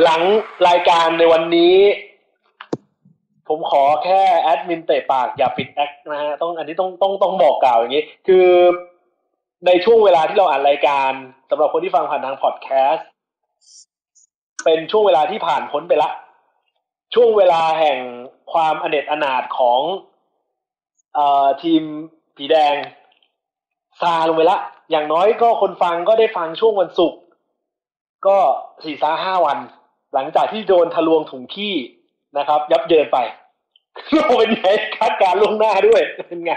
หลังรายการในวันนี้ ผมขอแค่แอดมินเตะปากอย่าปิดแอคนะฮะต้องอันนี้ต้องต้องต้องบอกกล่าวอย่างนี้ คือในช่วงเวลาที่เราอ่านรายการสำหรับคนที่ฟังผ่านทางพอดแคสต์เป็นช่วงเวลาที่ผ่านพ้นไปละ ช่วงเวลาแห่งความอเนจอนาถของเอ่อทีมผีแดงซาลงไปละ อย่างน้อยก็คนฟังก็ได้ฟังช่วงวันศุกร์ก็สี่ซาห้าวัน หลังจากที่โดนทะลวงถุงขี้นะครับ ยับเยินไปเราเป็นไงคาดการณ์ล่วงหน้าด้วย เป็นไง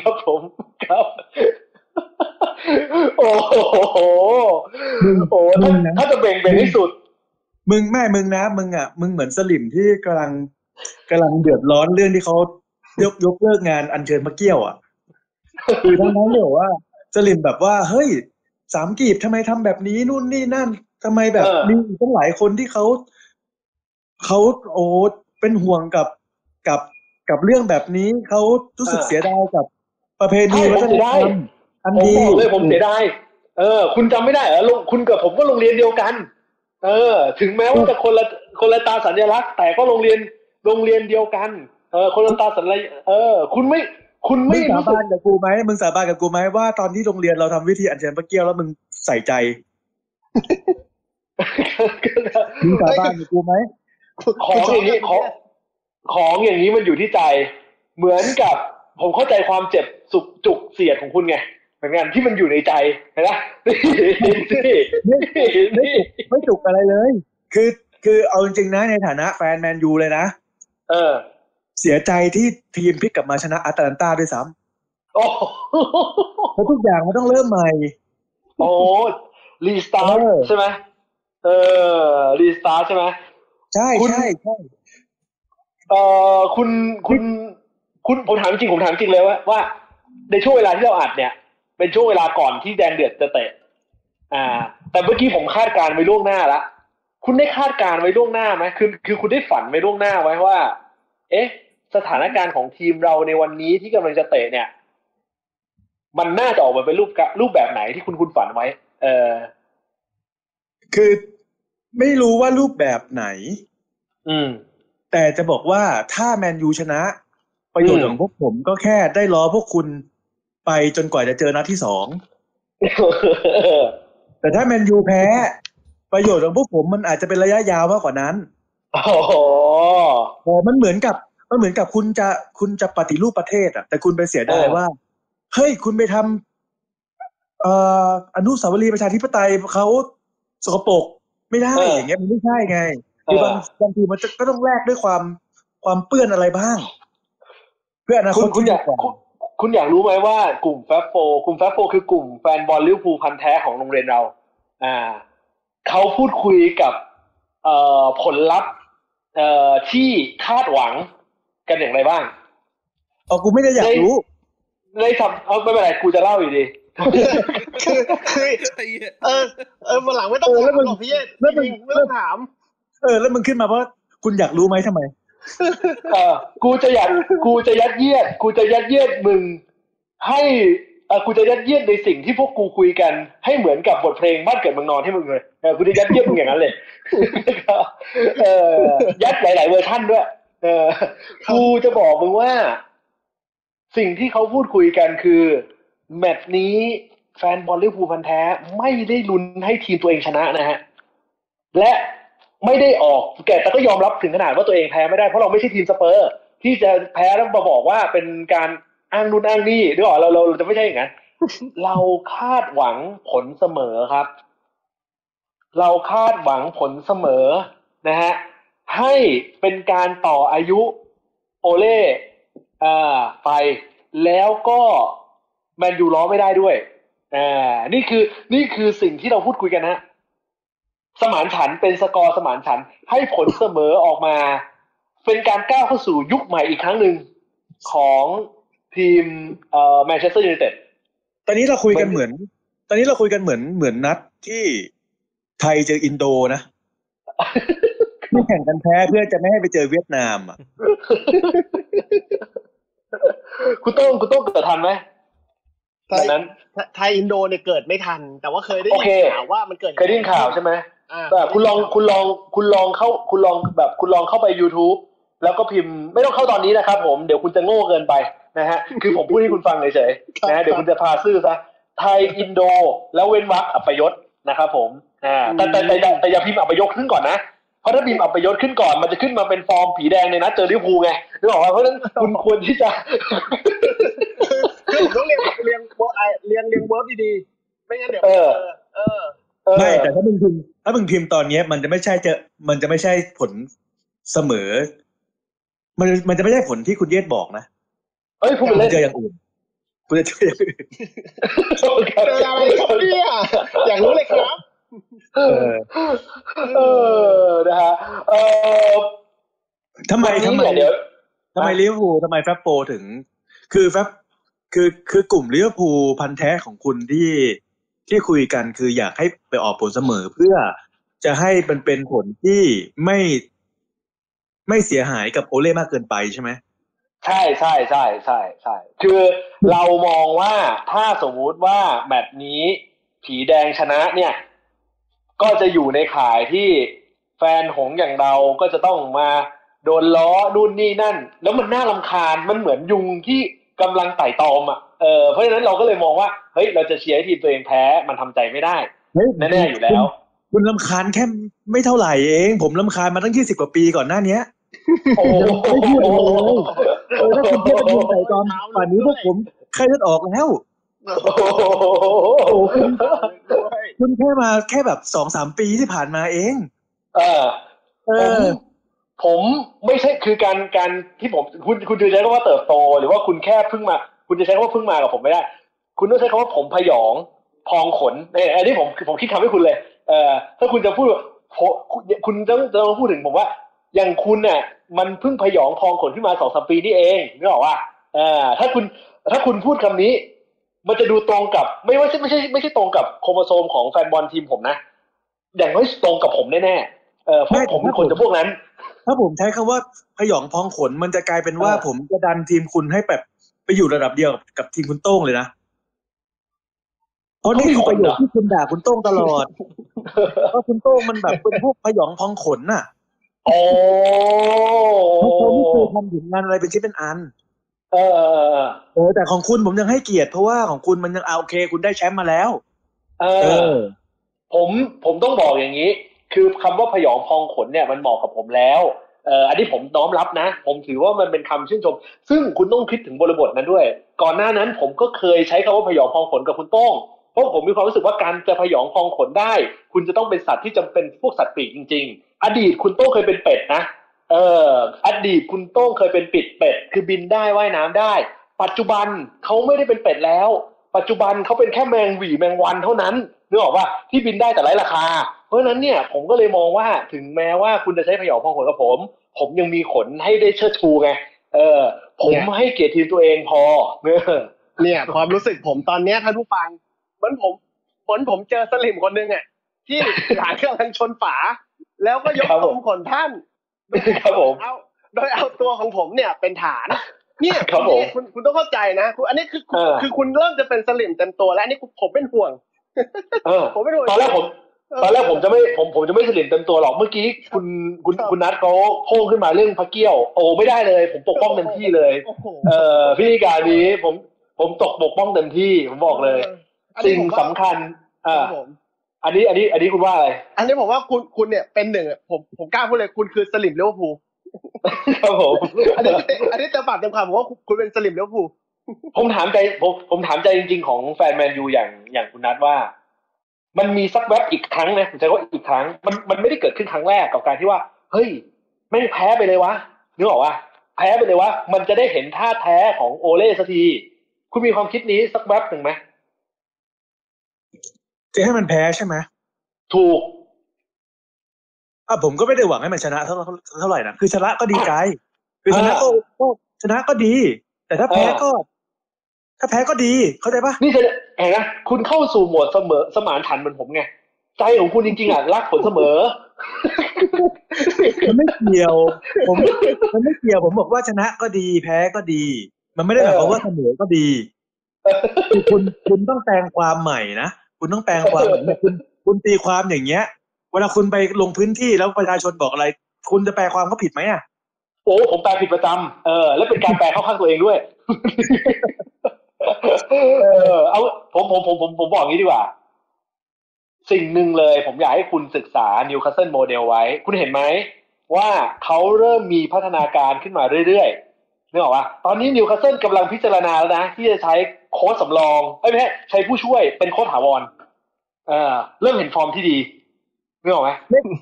ครับผมครับ โอ้โหโอ้ถ้าถ้าจะเบ่งเบ่งที่สุด มึงแม่มึงนะ มึงอะ มึงเหมือนสลิมที่กำลังกำลังเดือดร้อนเรื่องที่เขายกยกเลิกงานอัญเชิญพระเกี้ยวอะคือทั้งนั้นเลยว่า สลิมแบบว่า เฮ้ยสามกีบทำไมทำแบบนี้นู่นนี่นั่น ทำไมแบบเออมีตั้งหลายคนที่เขาเขาโอ้เป็นห่วงกับกับกับเรื่องแบบนี้เขารู้สึกเสียดายกับประเพณีใช่วัฒนธรรผมเสียดายมอันผมดีบอกเลยผมเสียดายเออ คุณจำไม่ได้เหรอลุงคุณกับผมก็โรงเรียนเดียวกัน เออ ถึงแม้ว่าจะคนละคนละตาสัญลักษณ์แต่ก็โรงเรียนโรงเรียนเดียวกัน เออ คนละตาสัญลักษณ์เออ คุณไม่ คุณมึไม่งสารู้สึบากนกับกูไหมมึงสาบานกับกูไหมว่าตอนที่โรงเรียนเราทำวิธีอัญเชิญพระเกี้ยวแล้วมึงใส่ใจ มึงสาบานกับกูไหมของอย่างนี้ของของอย่างนี้มันอยู่ที่ใจ เหมือนกับผมเข้าใจความเจ็บสุกจุกเสียดของคุณไงเหมือนกันที่มันอยู่ในใจเห็นไหมนี่นี่ไม่ไม่นี่จุกไม่จุกอะไรเลย คือคือเอาจริงๆนะในฐานะแฟนแมนยูเลยนะเออ เสียใจที่ทีมพลิกกลับมาชนะอาตแลนตาด้วยซ้โอ้ำเพราะทุกอย่างมันต้องเริ่มใหม่ โอ้รีสตาร์เออใช่ไหม เออรีสตาร์ใช่ไหมใช่คุณใช่ใช่เอ่อคุณคุณคุณผมถามจริงผมถามจริงเลยว่าว่า ในช่วงเวลาที่เราอัดเนี่ย เป็นช่วงเวลาก่อนที่แดนเดือดจะเตะ อ่า แต่เมื่อกี้ผมคาดการณ์ไว้ล่วงหน้าละคุณได้คาดการณ์ไว้ล่วงหน้าไหมคือคือคุณได้ฝันไว้ล่วงหน้าไว้ว่า เอ๊ะ สถานการณ์ของทีมเราในวันนี้ที่กำลังจะเตะเนี่ย มันน่าจะออกมาเป็นรูปกะรูปแบบไหนที่คุณคุณฝันไว้ เออคือ ไม่รู้ว่ารูปแบบไหน อืม แต่จะบอกว่าถ้าแมนยูชนะ ประโยชน์อืมของพวกผมก็แค่ได้ล้อพวกคุณไปจนกว่าจะเจอนัดที่สองแต่ถ้าแมนยูแพ้ ประโยชน์ของพวกผมมันอาจจะเป็นระยะยาวมากกว่านั้นโอ้โหโอ้มันเหมือนกับมันเหมือนกับคุณจะคุณจะปฏิรูปประเทศอะ แต่คุณไปเสียดายเออว่า เฮ้ยคุณไปทำเอ่ออนุสาวรีย์ประชาธิปไตยเขาสกปรก ไม่ได้อย่างเงี้ยมันไม่ใช่ไงคือบางบางทีมันจะก็ต้องแลกด้วยความความเปื้อนอะไรบ้าง เพื่ออนาคคุตณคุณที่อดียากกว่าคุณคุณอยากรู้ไหมว่ากลุ่มแฟบโฟกลุ่มแฟบโฟคือกลุ่มแฟนบอลลิเวอร์พูลพันธุ์แท้ของโรงเรียนเรา อ่าเขาพูดคุยกับเอ่อผลลัพธ์เอ่อที่คาดหวังกันอย่างไรบ้างอ๋อกูไม่ได้อยากรู้ในสับเอาไม่เป็นไรกูจะเล่าอยู่ดี คือคือไอ้เหี้ยเออเออวันหลังไม่ต้องเออแล้วถามมันหรอกพี่เอแล้วมันจริงๆไม่ต้องถาม เออ แล้วมันขึ้นมาเพราะคุณอยากรู้ไหมทำไมเออกูจะอยากกูจะยัดเยียด กูจะยัดเยียดมึง ให้เออกูจะยัดเยียดในสิ่งที่พวกกูคุยกันให้เหมือนกับบทเพลงบ้านเกิดเมืองนอนให้มึงเลยเออกูจะยัดเยียดมึงอย่างนั้นเลยเออยัดหลาย ๆ เวอร์ชั่นด้วย เออกูจะบอกมึงว่า สิ่งที่เขาพูดคุยกันคือ แมตช์นี้แฟนบอลลิเวอร์พูลพันธุ์แท้ไม่ได้ลุ้นให้ทีมตัวเองชนะนะฮะ และไม่ได้ออกแกแต่ก็ยอมรับถึงขนาดว่าตัวเองแพ้ไม่ได้เพราะเราไม่ใช่ทีมสเปอร์ ที่จะแพ้แล้วมาบอกว่าเป็นการอ้างนู่นอ้างนี่ด้วยเราเราเราจะไม่ใช่อย่างนั้นเราคาดหวังผลเสมอครับ เราคาดหวังผลเสมอนะฮะให้เป็นการต่ออายุโอเล่อ่าไปแล้วก็ แมนยูล้อไม่ได้ด้วยอ่านี่คือนี่คือสิ่งที่เราพูดคุยกันนะสมานฉันท์เป็นสกอร์สมานฉันท์ให้ผลเสมอออกมา เป็นการก้าวเข้าสู่ยุคใหม่อีกครั้งหนึ่งของทีมเอ่อแมนเชสเตอร์ยูไนเต็ดตอนนี้เราคุยกันมันเหมือน ตอนนี้เราคุยกันเหมือนเหมือนนัดที่ไทยเจออินโดนะที่แข่งกันแพ้เพื่อจะไม่ให้ไปเจอเวียดนามอะคุณต้องคุณต้องเกิดทันไหม ไทยตอนนั้นไทยอินโดเนี่ยเกิดไม่ทัน แต่ว่าเคยได้โอยินเคข่าวว่ามันเกิดเคยได้ยินข่าวใช่ไหมอ่าแบบคุณลองคุณลองคุณลองเข้าคุณลองแบบคุณลองเข้าไป YouTube แล้วก็พิมพ์ไม่ต้องเข้าตอนนี้นะครับผมเดี๋ยวคุณจะโง่เกินไปนะฮะคือผมพูดให้คุณฟังเฉยๆนะฮะเดี๋ยวคุณจะพาซื่อซะไทยอินโด แล้วเว้นวรรคอัปยศนะครับผมอ่าแต่แต่แต่แต่แต่อย่าพิมพ์อัปยศขึ้นก่อนนะเพราะถ้าพิมพ์อัปยศขึ้นก่อนมันจะขึ้นมาเป็นฟอร์มผีแดงในนัดเจอลิเวอร์พูลไงนึกออกไหมเพราะฉะนั้นคุณควรที่จะคือผม ต้องเรียงเรียงเรียงเรียงเรียงเวิร์ดีๆไม่งั้นเดี๋ยวเออเออไม่แต่ถ้ามึงพิมพ์ถ้ามึงพิมพ์ตอนเนี้ย มันจะไม่ใช่จะมันจะไม่ใช่ผลเสมอ มันมันจะไม่ใช่ผลที่คุณเยศบอกนะเอ้ยคุณเล่นเจออย่างอื่นคุณจะเจออย่างอื่นเจออะไรครับเนี่ยอยากรู้เลยครับเออเออนะฮะเออทำไมทำไมเนี่ยเดี๋ยวทำไมลิเวอร์พูลทำไมแฟบโปถึง คือแฟบ คือคือกลุ่มลิเวอร์พูลพันแท้ของคุณที่ที่คุยกันคืออยากให้ไปออกผลเสมอเพื่อจะให้มันเป็นผลที่ไม่ไม่เสียหายกับโอเล่มากเกินไปใช่ไหมใช่ใช่ใช่ใช่ใช่คือเรามองว่าถ้าสมมุติว่าแมตช์นี้ผีแดงชนะเนี่ย ก็จะอยู่ในข่ายที่แฟนหงอย่างเราก็จะต้องมาโดนล้อนู่นนี่นั่น แล้วมันน่ารำคาญมันเหมือนยุงที่ กำลังไต่ตอมอะเออเพราะฉะนั้นเราก็เลยมองว่าเฮ้ยเราจะเชียร์ให้ทีมตัวเองแพ้มันทำใจไม่ได้เฮ้ยแน่ๆอยู่แล้ว คุณลำคาญแค่ไม่เท่าไหร่เอง ผมลำคาญมาตั้งยี่สิบกว่าปีก่อนหน้าเนี้ยโอ้โหเออถ้าคุณเทียบเป็นใส่ตอนป่านนี้พวกผมไข้เลือดออกแล้วโอ้โหโอ้คุณด้วยคุณแค่มาแค่แบบสองสามปีที่ผ่านมาเอง เออ เอผมอ ผมไม่ใช่คือการการที่ผมคุณคุณจะใช้คำว่าเติบโต หรือว่าคุณแค่เพิ่งมา คุณจะใช้คำว่าเพิ่งมากับผมไม่ได้ คุณต้องใช้คำว่าผมพยองพองขนเอยอันนี้ผมผมคิดคำให้คุณเลยเออถ้าคุณจะพูดว่าผมคุณคุณต้องต้องพูดถึงผมว่า อย่างคุณเนี่ยมันเพิ่งพยองพองขนขึ้นมาสองสามปีนี่เองนึกออกว่าเออถ้าคุณถ้าคุณพูดคำนี้ มันจะดูตรงกับ ไม่ว่าไม่ใช่ไม่ใช่ตรงกับโครโมโซมของแฟนบอลทีมผมนะอย่างน้อยตรงกับผมแน่ๆเออเพราะไม่ผมเป็นคนจะพวกนั้น ถ้าผมใช้คำว่าพยองพองขนมันจะกลายเป็นว่าเออผมจะดันทีมคุณให้แบบไปอยู่ระดับเดียวกับทีมคุณโต้งเลยนะเพราะนี่คือประโยชน์ที่คุณด่าคุณโต้งตลอดเพราะคุณโต้งมันแบบเป็นพวกพยองพองขนน่ะโอ้เพราะเขาไม่เคยทำผลงานอะไรเป็นชิ้นเป็นอันเออเออเออเออแต่ของคุณผมยังให้เกียรติเพราะว่าของคุณมันยังเอาโอเค คุณได้แชมป์มาแล้ว เอเอออผมผมต้องบอกอย่างนี้ คือคำว่าพยองพองขนเนี่ยมันเหมาะกับผมแล้วเอออันนี้ผมน้อมรับนะ ผมถือว่ามันเป็นคำชื่นชม ซึ่งคุณต้องคิดถึงบริบทนั้นด้วย ก่อนหน้านั้นผมก็เคยใช้คำว่าพยองพองขนกับคุณโต้งเพราะผมมีความรู้สึกว่าการจะพยองพองขนได้ คุณจะต้องเป็นสัตว์ที่จำเป็นพวกสัตว์ปีกจริง ๆ อดีตคุณโต้งเคยเป็นเป็ดนะเอออดีตคุณโต้งเคยเป็นปิดเป็ด คือบินได้ว่ายน้ำได้ ปัจจุบันเขาไม่ได้เป็นเป็ดแล้ว ปัจจุบันเขาเป็นแค่แมงหวีแมงวันเท่านั้นนึกออกว่าที่บินได้แต่ไร้ราคา เพราะฉะนั้นเนี่ยผมก็เลยมองว่าถึงแม้ว่าคุณจะใช้พยองพองขนกับผม ผมยังมีขนให้ได้เชิดชูไงเออ ผมให้เกียรติทีมตัวเองพอเออเนี่ย ความรู้สึกผมตอนเนี้ยท่านผู้ฟังเหมือนผมเหมือนผมเจอสลิมคนหนึ่งอะที่หลานกำลังชนฝา แล้วก็ยกตรงขนท่านครับผมเอาโดยเอาตัวของผมเนี่ยเป็นฐานเนี่ยครับผมคุณคุณต้องเข้าใจนะคุณอันนี้คือเออคือคุณเริ่มจะเป็นสลิมเต็มตัวแล้วอันนี้ผมเป็นห่วงเออผมเป็นห่วงตอนแรกผม ตอนแรกผมจะไม่ผมผมจะไม่สลิมเต็มตัวหรอกเมื่อกี้คุณคุณครับคุณนัทเขาโพ่งขึ้นมาเรื่องพระเกี้ยว โอ้ไม่ได้เลย ผมปกป้องเต็มที่เลยโอ้โหเอ่อพิธีการนี้ผมผมตกปกป้องเต็มที่ผมบอกเลยอันนี้สิ่งผมว่าสำคัญอ่าครับผมอันนี้อันนี้อันนี้คุณว่าอะไร อันนี้ผมว่าคุณคุณเนี่ยเป็นหนึ่งอะผมผมกล้าพูดเลยคุณคือสลิ่มลิเวอร์พูลครับผมอันนี้อันนี้จะปากเต็มคำผมว่าคุณเป็นสลิ่มลิเวอร์พูลผมถามใจผมผมถามใจจริง ๆ ของแฟนแมนยูอย่างอย่างคุณนัทว่า มันมีสักแวบอีกครั้งนะผมใช้ว่าอีกครั้ง มันมันไม่ได้เกิดขึ้นครั้งแรกกับการที่ว่า เฮ้ยแม่งแพ้ไปเลยวะนึกออกว่าแพ้ไปเลยวะมันจะได้เห็นท่าแท้ของโอเล่สักที คุณมีความคิดนี้สักแวบหนึ่งไหมจะให้มันแพ้ใช่ไหมถูกอะผมก็ไม่ได้หวังให้มันชนะเท่าเท่าไหร่นะคือชนะก็ดีใจคือชนะก็ก็ชนะก็ดี แต่ถ้าแพ้ก็ ถ้าแพ้ก็ดีเข้าใจปะนี่จะ เห็นนะคุณเข้าสู่โหมดเสมอสมานฉันท์เหมือนผมไงใจของคุณจริงๆอะรักผลเสมอมันไม่เกี่ยว ผมมันไม่เกี่ยวผมบอกว่าชนะก็ดีแพ้ก็ดี มันไม่ได้หมายความว่าเสมอก็ดีคือคุณคุณต้องแปลงความใหม่นะคุณต้องแปลงความใหม่เนี่ยคุณคุณตีความอย่างเงี้ย เวลาคุณไปลงพื้นที่แล้วประชาชนบอกอะไร คุณจะแปลความเขาผิดไหมอะโอ้ผมแปลผิดประจำเออ และเป็นการแปลเข้าข้างตัวเองด้วย เออเอาผมผมผมผมผมบอกงี้ดีกว่า สิ่งหนึ่งเลยผมอยากให้คุณศึกษานิวคาสเซิลโมเดลไว้ คุณเห็นไหม ว่าเขาเริ่มมีพัฒนาการขึ้นมาเรื่อยๆนึกออกปะตอนนี้นิวคาสเซิลกำลังพิจารณาแล้วนะ ที่จะใช้โค้ชสำรองเอ้ยไม่ใช่ใช้ผู้ช่วยเป็นโค้ชถาวรเออเริ่มเห็นฟอร์มที่ดีนึกออกไหม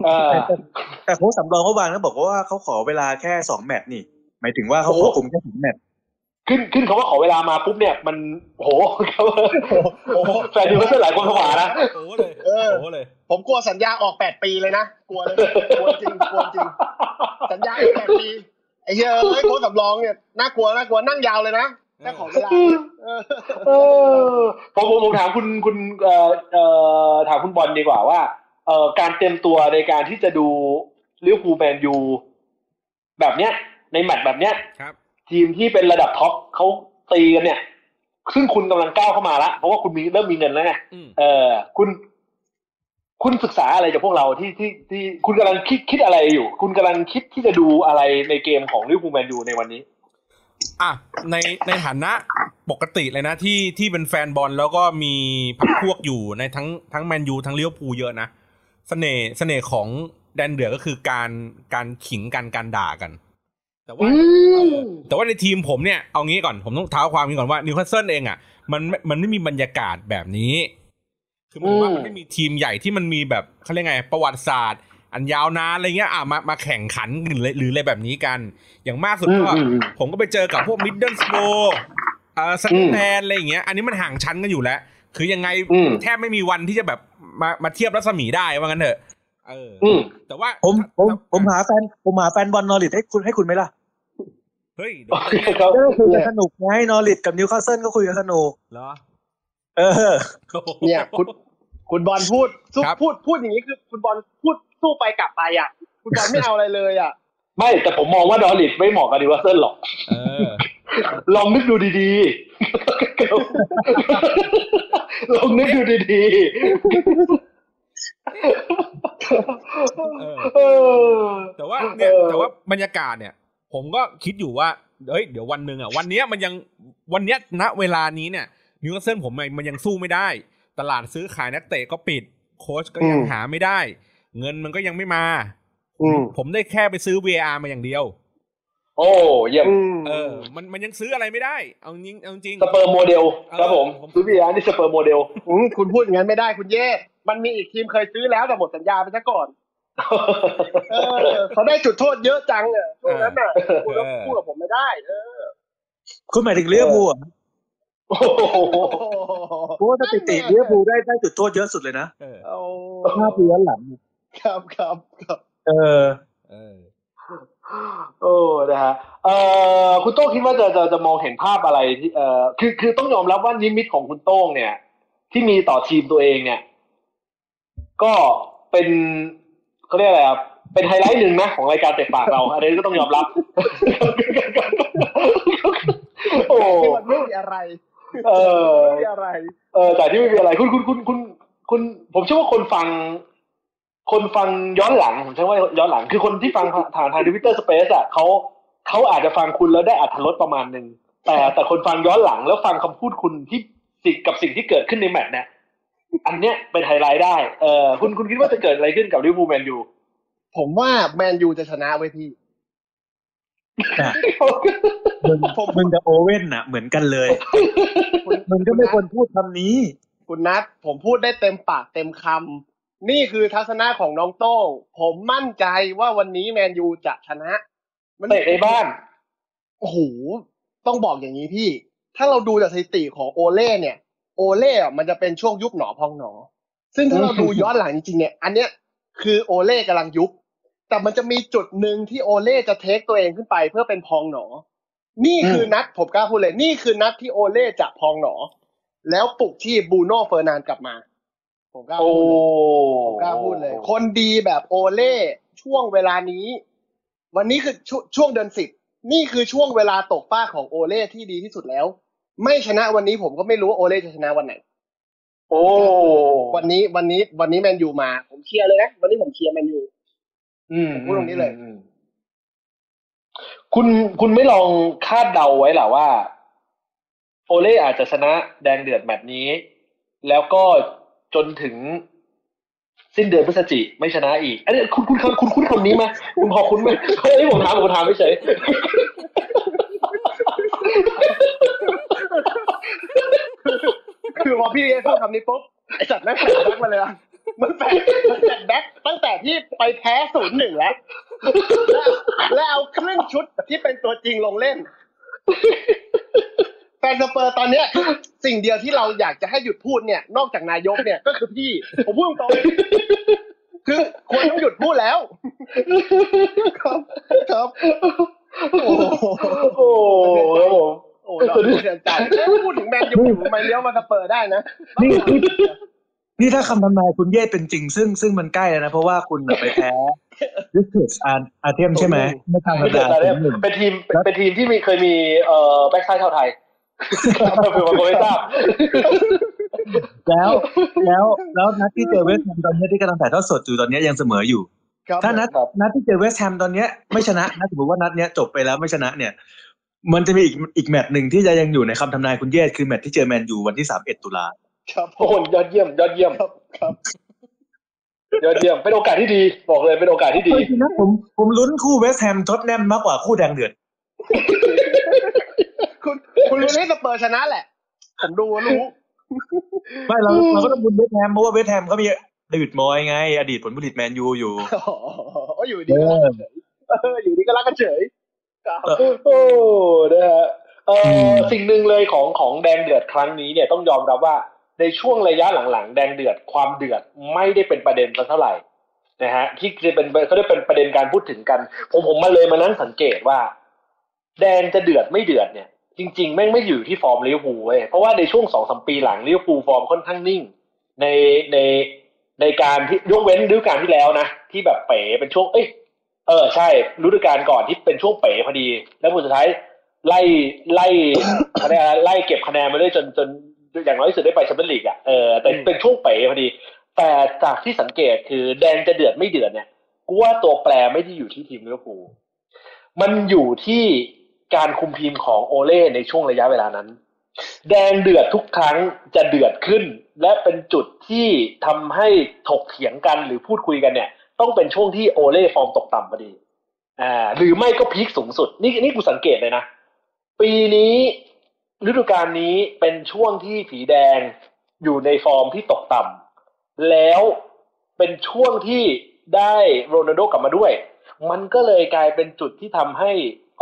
เออแต่แต่โค้ชสำรองเมื่อวานก็บอกว่าเขาขอเวลาแค่สองแมตช์นี่ หมายถึงว่าเขาขอคุมแค่สองแมตช์ ขึ้นขึ้นคำว่าขอเวลามาปุ๊บเนี่ยมันโหเขาโอ้โหแฟนนิวคาสเซิลหลายคนผวานะโอ้เลยเออโอ้เลย ผมกลัวสัญญาออกแปดปีเลยนะกลัวเลยกลัวจริงกลัวจริง สัญญาอีกแปดปีไอ้เหี้ยเอ้ยโค้ชสำรองเนี่ยน่ากลัวน่ากลัวนั่งยาวเลยนะแค่ขอเวลาเออเออผมผมผมถามคุณคุณเอ่อเอ่อถามคุณบอลดีกว่าว่าเอ่อการเตรียมตัวในการที่จะดูลิเวอร์พูลแมนยูแบบเนี้ยในแมตช์แบบเนี้ยครับ ทีมที่เป็นระดับท็อปเขาตีกันเนี่ย ซึ่งคุณกำลังก้าวเข้ามาละเพราะว่าคุณมีเริ่มมีเงินแล้วไงอืมเออคุณ คุณศึกษาอะไรจากพวกเราที่ที่ที่คุณกำลังคิดคิดอะไรอยู่ คุณกำลังคิดที่จะดูอะไรในเกมของลิเวอร์พูลแมนยูในวันนี้อะในในฐานะปกติเลยนะที่ที่เป็นแฟนบอลแล้วก็มีพักพวกอยู่ในทั้งทั้งแมนยูทั้งลิเวอร์พูลเยอะนะเสน่ห์เสน่ห์ของแดงเดือด็คือการการขิงกันการด่ากัน แต่ว่าอืมแต่ว่าในทีมผมเนี่ยเอางี้ก่อนผมต้องเท้าความนี้ก่อนว่านิวคาสเซิลเองอะมันไม่มันไม่มีบรรยากาศแบบนี้ คือหมายความว่ามันไม่มีทีมใหญ่ที่มันมีแบบเขาเรียกไงประวัติศาสตร์ อันยาวนานอะไรเงี้ยอะมามาแข่งขันหรือหรืออะไรแบบนี้กัน อย่างมากสุดอืมก็อืมอืมผมก็ไปเจอกับพวกมิดเดิลสโ w อ่าซันเดอร์แลนด์อะไรอย่างเงี้ย อันนี้มันห่างชั้นกันอยู่แล้ว คือยังไงอืมแทบไม่มีวันที่จะแบบมามาเทียบรัศมีได้ว่างั้นเถอะเออออืมแต่ว่าผมผมแต่ผมหาแฟนผมหาแฟนบอลนอริชให้คุณให้คุณไหมล่ะ เฮ้ยเดี๋ยวครับก็คุยกันสนุกไงนอริชกับนิวคาสเซิลก็คุยกันสนุกเหรอ เออ เนี่ยคุณคุณบอลพูดสู้ครับพูดพูดอย่างนี้คือคุณบอลพูดสู้ไปกลับไปอะ คุณบอลไม่เอาอะไรเลยอะ ไม่แต่ผมมองว่านอริชไม่เหมาะกับนิวคาสเซิลหรอกเออลองนึกดูดีๆ ลองนึกดูดีๆเออแต่ว่าเนี่ยเออแต่ว่าบรรยากาศเนี่ย ผมก็คิดอยู่ว่าเอ้ยเดี๋ยววันหนึ่งอะวันเนี้ยมันยังวันเนี้ยณเวลานี้เนี่ยนิวคาสเซิลผมมันมันยังสู้ไม่ได้ ตลาดซื้อขายนักเตะก็ปิด โค้ชก็ยังหาไม่ได้ เงินมันก็ยังไม่มาอืมผมได้แค่ไปซื้อ VAR มาอย่างเดียว โอ้เยี่ยมอืมเออ มันมันยังซื้ออะไรไม่ได้ เอาจริงเอาจริงสเปอร์โมเดลครับผมผมซูเปียนี่สเปอร์โมเดลอืมคุณพูดอย่างนั้นไม่ได้คุณเย่ มันมีอีกทีมเคยซื้อแล้วแต่หมดสัญญาไปซะก่อน เออเขาได้จุดโทษเยอะจังอะช่วงนั้นน่ะคุณก็พูดกับผมไม่ได้ เออ คุณหมายถึงลิเวอร์พูลเหรอโอ้โหเพราะว่าสถิติลิเวอร์พูลได้ได้จุดโทษเยอะสุดเลยนะเออเอาห้าปีย้อนหลัง ครับครับครับ เออ เออโอ้นะฮะเอ่อคุณโต้งคิดว่าจะจะจะมองเห็นภาพอะไรที่เอ่อคือคือต้องยอมรับว่านิมิตของคุณโต้งเนี่ย ที่มีต่อทีมตัวเองเนี่ย ก็เป็น เขาเรียกอะไรครับเป็นไฮไลท์หนึ่งนะของรายการเตะปากเราอันนี้ก็ต้องยอมรับ โอ้ที่มันไม่มีอะไร เออไม่มีอะไร เออแต่ที่ไม่มีอะไร คุณคุณคุณคุณคุณ ผมเชื่อว่าคนฟัง คนฟังย้อนหลังผมใช้ว่าย้อนหลัง คือคนที่ฟังผ่านทางทวิตเตอร์สเปซอะเขาเขาอาจจะฟังคุณแล้วได้อรรถรสประมาณหนึ่งแต่แต่คนฟังย้อนหลังแล้วฟังคำพูดคุณที่สิ่งกับสิ่งที่เกิดขึ้นในแมตช์เนี่ย อันเนี้ยเป็นไฮไลท์ได้ เออคุณคุณคิดว่าจะเกิดอะไรขึ้นกับลิเวอร์พูลแมนยู ผมว่าแมนยูจะชนะว่ะพี่มึงมึงกับโอเว่นน่ะ เหมือนกันเลยมึงก็ไม่ควรพูดคำนี้ คุณนัทผมพูดได้เต็มปากเต็มคำนี่คือทัศนะของน้องโต้งผมมั่นใจว่าวันนี้แมนยูจะชนะเตะในบ้าน โอ้โห ต้องบอกอย่างนี้พี่ ถ้าเราดูจากสถิติของโอเล่เนี่ย โอเล่อะมันจะเป็นช่วงยุบหนอพองหนอ ซึ่งถ้าเราดูย้อนหลังจริงๆเนี่ย อันเนี้ยคือโอเล่กำลังยุบ แต่มันจะมีจุดหนึ่งที่โอเล่จะเทคตัวเองขึ้นไปเพื่อเป็นพองหนอ นี่คือนัดผมกล้าพูดเลย นี่คือนัดที่โอเล่จะพองหนอ แล้วปลุกที่บูโน่เฟอร์นานด์กลับมา ผมกล้าโอ้พูดเลยผมกล้าพูดเลย คนดีแบบโอเล่ช่วงเวลานี้ วันนี้คือชวช่วงเดือนสิบนี่คือช่วงเวลาตกฟ้ากของโอเล่ที่ดีที่สุดแล้ว ไม่ชนะวันนี้ผมก็ไม่รู้ว่าโอเล่จะชนะวันไหน โอ้วันนี้วันนี้วันนี้แมนยูมา ผมเชียร์เลยนะวันนี้ผมเชียร์แมนยูอืมพูดตรงนี้เลยอืมคุณคุณไม่ลองคาดเดาไว้หรอว่า โอเล่อาจจะชนะแดงเดือดแมตช์นี้ แล้วก็จนถึงสิ้นเดือนพฤศจิไม่ชนะอีกอันนี้คุณคุณคุณคุณคุณคำนี้ไหมคุณพอคุณไหมเฮ้ยผมถามผมถามไม่เฉย คือพอพี่เอพูดคำนี้ปุ๊บไอสัตว์แม่ง flashback มาเลยอะมันแฟลชมัน flashback ตั้งแต่ที่ไปแพ้ศูนย์หนึ่งแล้วแล้ว แล้วเอาครึ่งชุดที่เป็นตัวจริงลงเล่นแฟนสเปอร์ตอนเนี้ยสิ่งเดียวที่เราอยากจะให้หยุดพูดเนี่ย นอกจากนายกเนี่ยก็คือพี่ผมพูดตรงๆคือควรต้องหยุดพูดแล้ว ครับครับ โอ้โห โอ้ครับผมโอ้โหเราเดือนใจเอ๊ะพูดถึงแมนยูทำไมเลี้ยวมาสเปอร์ได้นะนี่นี่นี่ถ้าคำทำนายคุณเย่เป็นจริง ซึ่งซึ่งมันใกล้แล้วนะ เพราะว่าคุณน่ะไปแพ้ดิสเทสอาร์อาเทมใช่ไหมไม่ทางธรรมไม่เดือดาดอะไรหนึ่งเป็นทีมเป็นเป็นทีมที่มีเคยมีเอ่อแบ็กไซด์ชาวไทยเผื่อคนไม่ทราบแล้วแล้วแล้วนัดที่เจอเวสต์แฮมตอนนี้ที่กำลังถ่ายทอดสดอยู่ตอนนี้ยังเสมออยู่ครับถ้านัดครับนัดที่เจอเวสต์แฮมตอนเนี้ยไม่ชนะนะสมมติว่านัดเนี้ยจบไปแล้วไม่ชนะเนี่ย มันจะมีอีกอีกแมตช์หนึ่งที่จะยังอยู่ในคำทำนายคุณเย่คือแมตช์ที่เจอแมนยูวันที่สามเอ็ดตุลาครับผมโอ้โหมยอดเยี่ยมยอดเยี่ยมครับครับยอดเยี่ยมเป็นโอกาสที่ดี บอกเลยเป็นโอกาสที่ดีจริงๆนะผมผมลุ้นคู่เวสต์แฮมท็อตแนมมากกว่าคู่แดงเดือดคุณคุณรู้นี่สเปอร์ชนะแหละ ผมดูรู้ไม่เราเราก็ต้องลุ้นเวสต์แฮมเพราะว่าเวสต์แฮมเขามีดืดมอยไง อดีตผลผลิตแมนยูอยู่อ๋ออยู่ดีก็รักกันเฉยเอออยู่ดีก็รักกันเฉยครับ โอ้นะฮะเออมสิ่งหนึ่งเลยของของแดงเดือดครั้งนี้เนี่ยต้องยอมรับว่าในช่วงระยะหลังๆ แดงเดือดความเดือดไม่ได้เป็นประเด็นสักเท่าไหร่นะฮะที่จะเป็นเขาได้เป็นประเด็นการพูดถึงกัน ผมผมมาเลยมานั่งสังเกตว่า แดงจะเดือดไม่เดือดเนี่ย จริง ๆ แม่งไม่อยู่ที่ฟอร์มลิเวอร์พูลเว้ยเพราะว่าในช่วงสองสามปีหลังลิเวอร์พูลฟอร์มค่อนข้างนิ่ง ในในในการที่ยกเว้นฤดูกาลที่แล้วนะ ที่แบบเป๋เป็นช่วงเอ้ย เออใช่ฤดูกาลก่อนที่เป็นช่วงเป๋พอดี แล้วผลสุดท้ายไล่ไล่คะแนนไล่เก็บคะแนนมาได้จนจนอย่างน้อยที่สุดได้ไปแชมเปี้ยนลีกอะเออแต่เป็นช่วงเป๋พอดี แต่จากที่สังเกตคือแดงจะเดือดไม่เดือดเนี่ยกูว่าตัวแปรไม่ได้อยู่ที่ทีมลิเวอร์พูลมันอยู่ที่การคุมทีมของโอเล่ในช่วงระยะเวลานั้น แดงเดือดทุกครั้งจะเดือดขึ้น และเป็นจุดที่ทำให้ถกเถียงกันหรือพูดคุยกันเนี่ย ต้องเป็นช่วงที่โอเล่ฟอร์มตกต่ำพอดี อ่า หรือไม่ก็พีคสูงสุด นี่นี่กูสังเกตเลยนะ ปีนี้ฤดูกาลนี้เป็นช่วงที่ผีแดงอยู่ในฟอร์มที่ตกต่ำแล้วเป็นช่วงที่ได้โรนัลโดกลับมาด้วย มันก็เลยกลายเป็นจุดที่ทำให้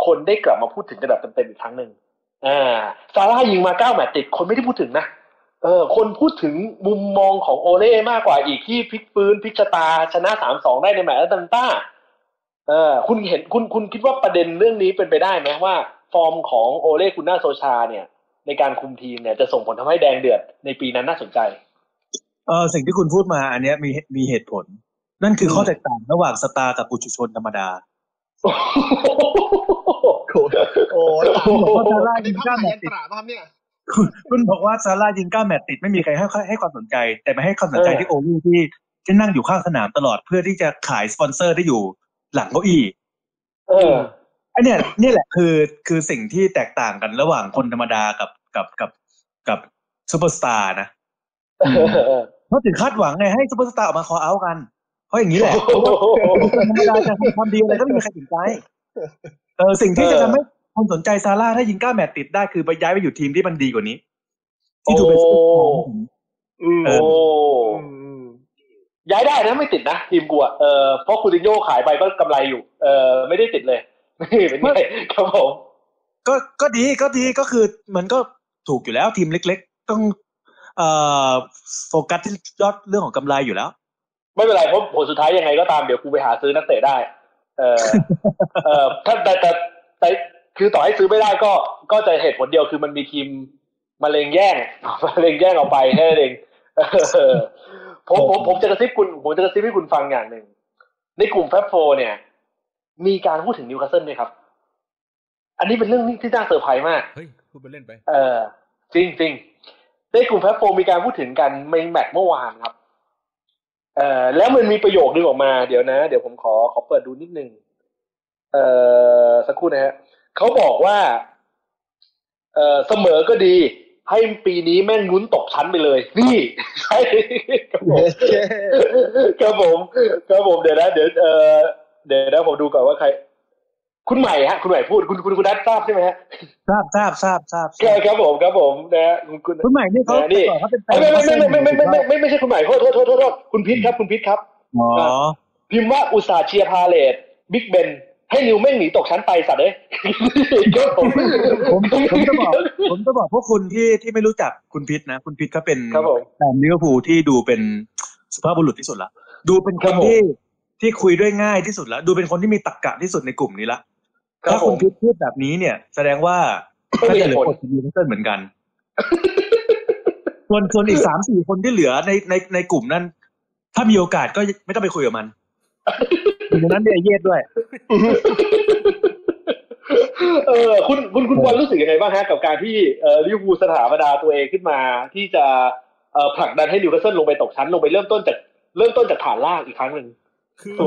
คนได้กลับมาพูดถึงกันแบบเต็มๆอีกครั้งหนึ่งอ่าซาร่ายิงมาเก้าแมตติดคนไม่ได้พูดถึงนะ เออคนพูดถึงมุมมองของโอเล่มากกว่าอีกที่พลิกฟื้นพลิกชะตาชนะสามสองได้ในแมตช์แอตแลนต้าเออคุณเห็นคุณคุณคิดว่าประเด็นเรื่องนี้เป็นไปได้ไหมว่า ฟอร์มของโอเล่คุณน่าโซชาเนี่ย ในการคุมทีมเนี่ยจะส่งผลทำให้แดงเดือดในปีนั้นน่าสนใจเออสิ่งที่คุณพูดมาอันเนี้ยมีมีเหตุผล นั่นคือข้อแตกต่างระหว่างสตาร์กับปุถุชนธรรมดาโอ้ยคุณบอกว่าซาร่าอันยินี้งภาเก้าพแมยัตนช์ติดตราป่ะครับเนี่ย คุณคุณบอกว่าซาร่ายิงเก้าแมตช์ติดไม่มีใครให้ให้ความสนใจ แต่มาให้ความสนใจเออที่โอเล่ที่ที่นั่งอยู่ข้างสนามตลอดเพื่อที่จะขายสปอนเซอร์ที่อยู่หลังเก้าอี้เอออันเนี้ยนี่แหละคือคือสิ่งที่แตกต่างกันระหว่างคนธรรมดากับกับกับกับซูเปอร์สตาร์นะเขาถึงคาดหวังไงให้ซูเปอร์สตาร์ออกมาคอเอากัน เพราะอย่างนี้แหละเพราะว่าคนธรรมดาจะทำความดีอะไรก็ไม่มีใครสนใจเออสิ่งที่จะทำให้ คนสนใจซาลาห์ถ้ายิงเก้าแมตช์ติดได้คือไปย้ายไปอยู่ทีมที่มันดีกว่านี้ ที่ดูเป็นซูเปอร์สตาร์อืมเอโอ้ออืมย้ายได้นะไม่ติดนะทีมกูอะเออเพราะคูตินโยขายไปก็กำไรอยู่ เออไม่ได้ติดเลยเป็นไงครับผมก็ก็ดีก็ดีก็คือมันก็ถูกอยู่แล้วทีมเล็ก ๆ ต้องเอ่อโฟกัสที่ยอดเรื่องของกำไรอยู่แล้ว ไม่เป็นไรเพราะผลสุดท้ายยังไงก็ตามเดี๋ยวกูไปหาซื้อนักเตะได้ เออเออถ้าแต่แต่แต่ คือต่อให้ซื้อไม่ได้ก็ก็จะเหตุผลเดียวคือมันมีทีมมาเลงแย่งมาเลงแย่งเอาไปแค่นั้นเองเออผมผมผมจะกระซิบคุณผมจะกระซิบให้คุณฟังอย่างหนึ่ง ในกลุ่ม Fab Four เนี่ย มีการพูดถึงนิวคาสเซิลไหมครับ อันนี้เป็นเรื่องที่น่าเซอร์ไพรส์มาก เฮ้ยพูดไปเล่นไป เออ จริงจริงในในกลุ่มแพลตฟอร์มมีการพูดถึงกันในแมตช์เมื่อวานครับ เอ่อแล้วมันมีประโยคนึงออกมาเดี๋ยวนะ เดี๋ยวผมขอขอเปิดดูนิดนึง เอ่อสักครู่นะฮะ เขาบอกว่าเอ่อเสมอก็ดี ให้ปีนี้แม่งลุ้นตกชั้นไปเลย นี่ใช่ครับผมครับผมครับผมเดี๋ยวนะเดี๋ยวเอ่อเดี๋ยวนะผมดูก่อนว่าใคร คุณใหม่ฮะ คุณใหม่พูดคุณคุณคุณนัททราบใช่ไหมฮะทราบทราบทราบทราบครับครับผมครับผมนะฮะคุณคุณคุณใหม่นี่เขานี่ก่อนเขาเป็นแฟนไม่ไม่ไม่ไม่ไม่ไม่ไม่ไม่ไม่ใช่คุณใหม่โทษโทษโทษโทษโทษคุณพิษครับคุณพิษครับอ๋อพิมพ์ว่าอุตส่าห์เชียร์พาเลซบิ๊กเบน ให้นิวแม่งหนีตกชั้นไปสัตว์เอ้ยครับผมผมผมจะบอก ผมจะบอกพวกคุณที่ที่ไม่รู้จักคุณพิษนะ คุณพิษเขาเป็นครับผมแฟนลิเวอร์พูลที่ดูเป็นสุภาพบุรุษที่สุดละดูเป็นคครันบผมที่ที่คุยด้วยง่ายที่สุดละดูเป็นคนที่มีตรรกะที่สุดในกลุ่มนี้ละครับถ้าคุณผมพิษพูดแบบนี้เนี่ย แสดงว่าไม่มีน่าจะเหลือเหตุผลกดยูนิเซอร์เหมือนกันส่วนส่วนอีกสามสี่คนที่เหลือในในในกลุ่มนั้น ถ้ามีโอกาสก็ไม่ต้องไปคุยกับมัน ดังนั้นเดยเยดด้วย เออคุณคุณคุณบอลรู้สึกยังไงบ้างฮะกับการที่เอ่อลิเวอร์พูลสถาปนาตัวเองขึ้นมา ที่จะเอ่อผลักดันให้นิวคาสเซิลลงไปตกชั้นลงไปเริ่มต้นจากเริ่มต้นจากฐานล่างอีกครั้งหนึ่งคือ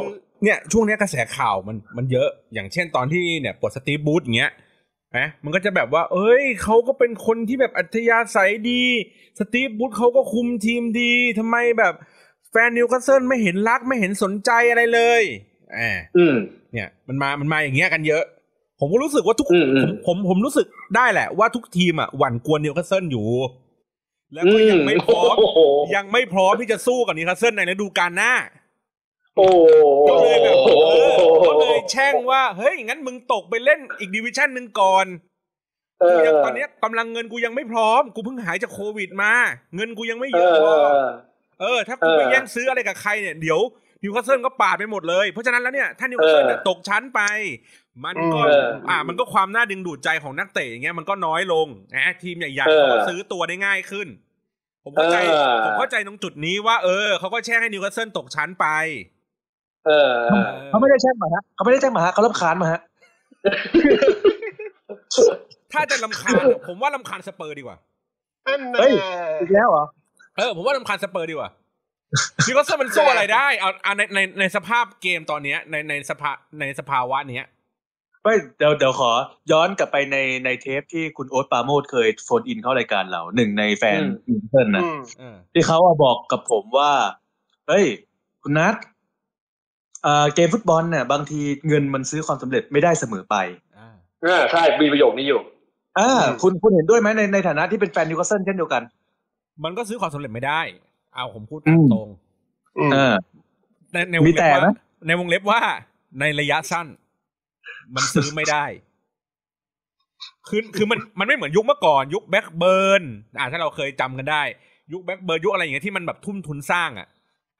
เนี่ยช่วงเนี้ยกระแสข่าวมันมันเยอะ อย่างเช่นตอนที่เนี่ยปลดสตีฟ บรูซอย่างเงี้ยนะมันก็จะแบบว่า เอ้ยเขาก็เป็นคนที่แบบอัธยาศัยดี สตีฟ บรูซเขาก็คุมทีมดีทำไมแบบ แฟนนิวคาสเซิลไม่เห็นรักไม่เห็นสนใจอะไรเลยอ่าอืมเนี่ย มันมามันมาอย่างเงี้ยกันเยอะ ผมก็รู้สึกว่าทุกอืมอืมผมผมผมรู้สึกได้แหละว่าทุกทีมอะหวั่นกลัวนิวคาสเซิลอยู่ แล้วก็ยังไม่พร้อมโอ้โหยังไม่พร้อมที่จะสู้กับนิวคาสเซิลในฤดูกาลหน้าโอ้โหก็เลยแบบเออก็เลยแช่งว่าเฮ้ยงั้นมึงตกไปเล่นอีกดิวิชั่นหนึ่งก่อนเอกูอยังตอนเนี้ยกำลังเงินกูยังไม่พร้อม กูเพิ่งหายจากโควิดมา เงินกูยังไม่เอเยอะอพอ เออถ้ากูเออไปแย่งซื้ออะไรกับใครเนี่ยเดี๋ยวนิวคาสเซิลก็ปาดไปหมดเลย เพราะฉะนั้นแล้วเนี่ยถ้านิวคาสเซิลเนี่ยเออตกชั้นไป มันก็เอออ่ามันก็ความน่าดึงดูดใจของนักเตะอย่างเงี้ยมันก็น้อยลงนะทีมใหญ่ๆเออเขาก็ซื้อตัวได้ง่ายขึ้น ผมเข้าใจเออผมเข้าใจตรงจุดนี้ว่า เออเขาก็แช่งให้นิวคาสเซิลตกชั้นไป เออเขาไม่ได้แจ้งมาฮะเขาไม่ได้แจ้งมาฮะเขารำคาญมาฮะถ้าจะรำคาญอะผมว่ารำคาญสเปอร์ดีกว่าอันเฮ้น่ะยอีกแล้วเหรอ เออผมว่ารำคาญสเปอร์ดีกว่านิวคาสเซิลมันสู้อะไรได้เอาเอาในในในสภาพเกมตอนเนี้ย ในในสภาในสภาวะเนี้ยไม่เดี๋ยวเดี๋ยวขอ ย้อนกลับไปในในเทปที่คุณโอ๊ตปราโมดเคยโฟนอินเข้ารายการเราหนึ่งในแฟนอืมมินเทิลนะอืมเออที่เขาอะบอกกับผมว่า เฮ้ย คุณนัทเอ่อเกมฟุตบอลเนี่ยบางทีเงินมันซื้อความสำเร็จไม่ได้เสมอไปอ่าอ่าใช่มีประโยคนี้อยู่อ่าอืมคุณคุณเห็นด้วยไหมในในฐานะที่เป็นแฟนนิวคาสเซิลเช่นเดียวกัน มันก็ซื้อความสำเร็จไม่ได้ เอาผมพูดอืตามมตรงอืมอ่าในในวงมีเล็แต่บไหมว่าในวงเล็บว่าในระยะสั้น มันซื้อไม่ได้ คือคือมันมันไม่เหมือนยุคเมื่อก่อน ยุคแบล็กเบิร์นอ่าถ้าเราเคยจำกันได้ ยุคแบล็กเบิร์นยุคอะไรอย่างเงี้ยที่มันแบบทุ่มทุนสร้างอะ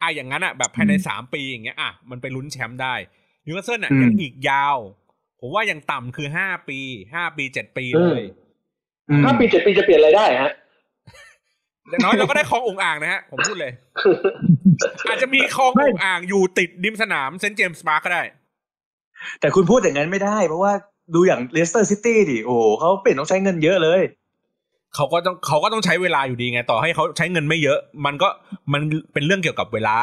อะอย่างนั้นอะแบบภายในอืมสามปีอย่างเงี้ยอะมันไปลุ้นแชมป์ได้นิวคาสเซิลอะอืมยังอีกยาว ผมว่ายังต่ำคือห้าปีห้าปีเจ็ดปีเลยอืมห้าปีเจ็ดปีจะเปลี่ยนอะไรได้ฮะ อย่างน้อยเราก็ได้คลองโอ่งอ่างนะฮะ ผมพูดเลย อาจจะมีคลองโอ่งอ่างอยู่ติดริมสนามเซนต์เจมส์พาร์คก็ได้ แต่คุณพูดอย่างนั้นไม่ได้ เพราะว่าดูอย่างเลสเตอร์ซิตี้ดิโอ้โหเขาเปลี่ยนต้องใช้เงินเยอะเลยเขาก็ต้องเขาก็ต้องใช้เวลาอยู่ดีไง ต่อให้เขาใช้เงินไม่เยอะ มันก็มันเป็นเรื่องเกี่ยวกับเวลา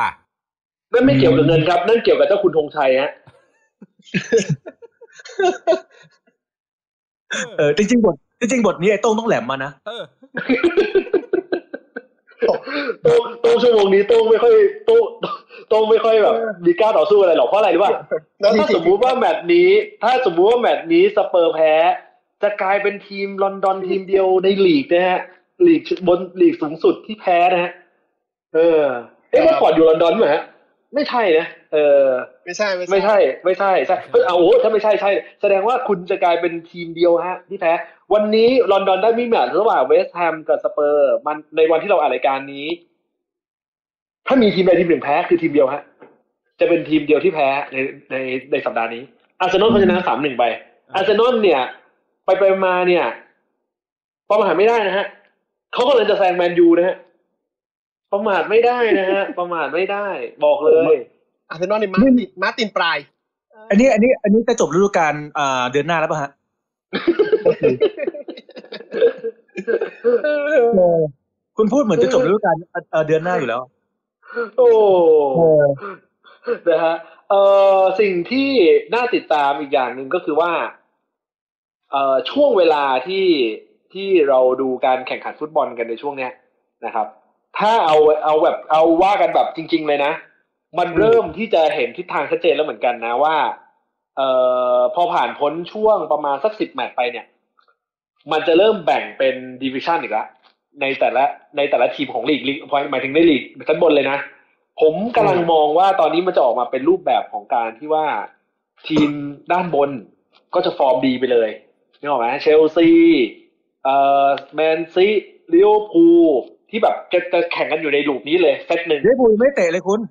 นั่นไม่เกี่ยวกับเงินครับ นั่นเกี่ยวกับเจ้าคุณธงชัยฮะเออจริงๆบทจริงๆบทนี้ไอ้โต้งต้องแหลมมานะเออ โต้งโต้งชั่วโมงนี้โต้งไม่ค่อยโต้งโต้งไม่ค่อยแบบมีกล้าต่อสู้อะไรหรอกเพราะอะไรรู้ป่ะแล้วถ้าสมมุติว่าแมตช์นี้ ถ้าสมมุติว่าแมตช์นี้สเปอร์แพ้ จะกลายเป็นทีมลอนดอนทีมเดียวในลีกนะฮะลีกบนลีกสูงสุดที่แพ้นะฮะเออเอ๊ะเมื่อก่อนอยู่ลอนดอนไหมฮะไม่ใช่นะเออ ไม่ใช่ไม่ไม่ใช่ไม่ใช่ใช่เฮ้ยเอาโอ้โหถ้าไม่ใช่ใช่ แสดงว่าคุณจะกลายเป็นทีมเดียวฮะที่แพ้ วันนี้ลอนดอนได้มีแมตช์ระหว่างเวสต์แฮมกับสเปอร์ มันในวันที่เราอัดรายการนี้ ถ้ามีทีมใดทีมหนึ่งแพ้คือทีมเดียวฮะ จะเป็นทีมเดียวที่แพ้ในในในสัปดาห์นี้ อาร์เซนอลเขาชนะสามหนึ่งไป อาร์เซนอลเนี่ย ไปไปมาเนี่ยประมาทไม่ได้นะฮะเขาก็เลยจะแซงแมนยูนะฮะประมาทไม่ได้นะฮะ ประมาทไม่ได้ บอกเลยอาร์เซนอลนี่มาร์ตินมาร์ตินปลาย อันนี้อันนี้ อันนี้จะจบฤดูกาลอ่าเดือนหน้าแล้วป่ะฮะ คุณพูดเหมือนจะจบฤดูกาลเดือนหน้าอยู่แล้ว โอ้นะฮะเออสิ่งที่น่าติดตามอีกอย่างหนึ่งก็คือว่า เออช่วงเวลาที่ที่เราดูการแข่งขันฟุตบอลกันในช่วงเนี้ยนะครับ ถ้าเอาเอาแบบเอาว่ากันแบบจริง ๆ เลยนะ มันเริ่มที่จะเห็นทิศทางชัดเจนแล้วเหมือนกันนะว่า เออพอผ่านพ้นช่วงประมาณสักสิบแมตช์ไปเนี่ย มันจะเริ่มแบ่งเป็นดิวิชันอีกแล้วในแต่ละในแต่ละทีมของลีกลีกหมายถึงในลีกชั้นบนเลยนะ ผมกำลังมองว่าตอนนี้มันจะออกมาเป็นรูปแบบของการที่ว่าทีมด้านบนก็จะฟอร์มดีไปเลยนึกออกไหมเชลซีเอ่อแมนซีลิเวอร์พูลที่แบบจะจะแข่งกันอยู่ใน loop นี้เลยเซตหนึ่งเดบุยไม่เตะเลยคุณ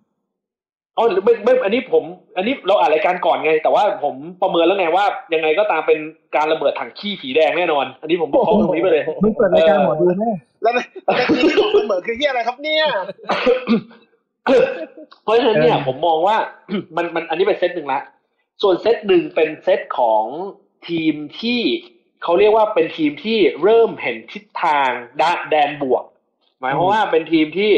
อ๋อไม่ไม่อันนี้ผม อันนี้เราอัดรายการก่อนไง แต่ว่าผมประเมินแล้วไงว่า ยังไงก็ตามเป็นการระเบิดถังขี้สีแดงแน่นอน อันนี้ผมบอกข้อตรงนี้ไปเลยมึงเปิดรายการหมอดูแน่แล้วแล้วที่บอกเสมอคือเฮียอะไรครับเนี่ยเพราะฉะนั้นเนี่ยเออผมมองว่ามันมันอันนี้เป็นเซตหนึ่งละส่วนเซตหนึ่งเป็นเซตของทีมที่เขาเรียกว่าเป็นทีมที่เริ่มเห็นทิศทางด้านด้านบวก หมายความว่าเป็นทีมที่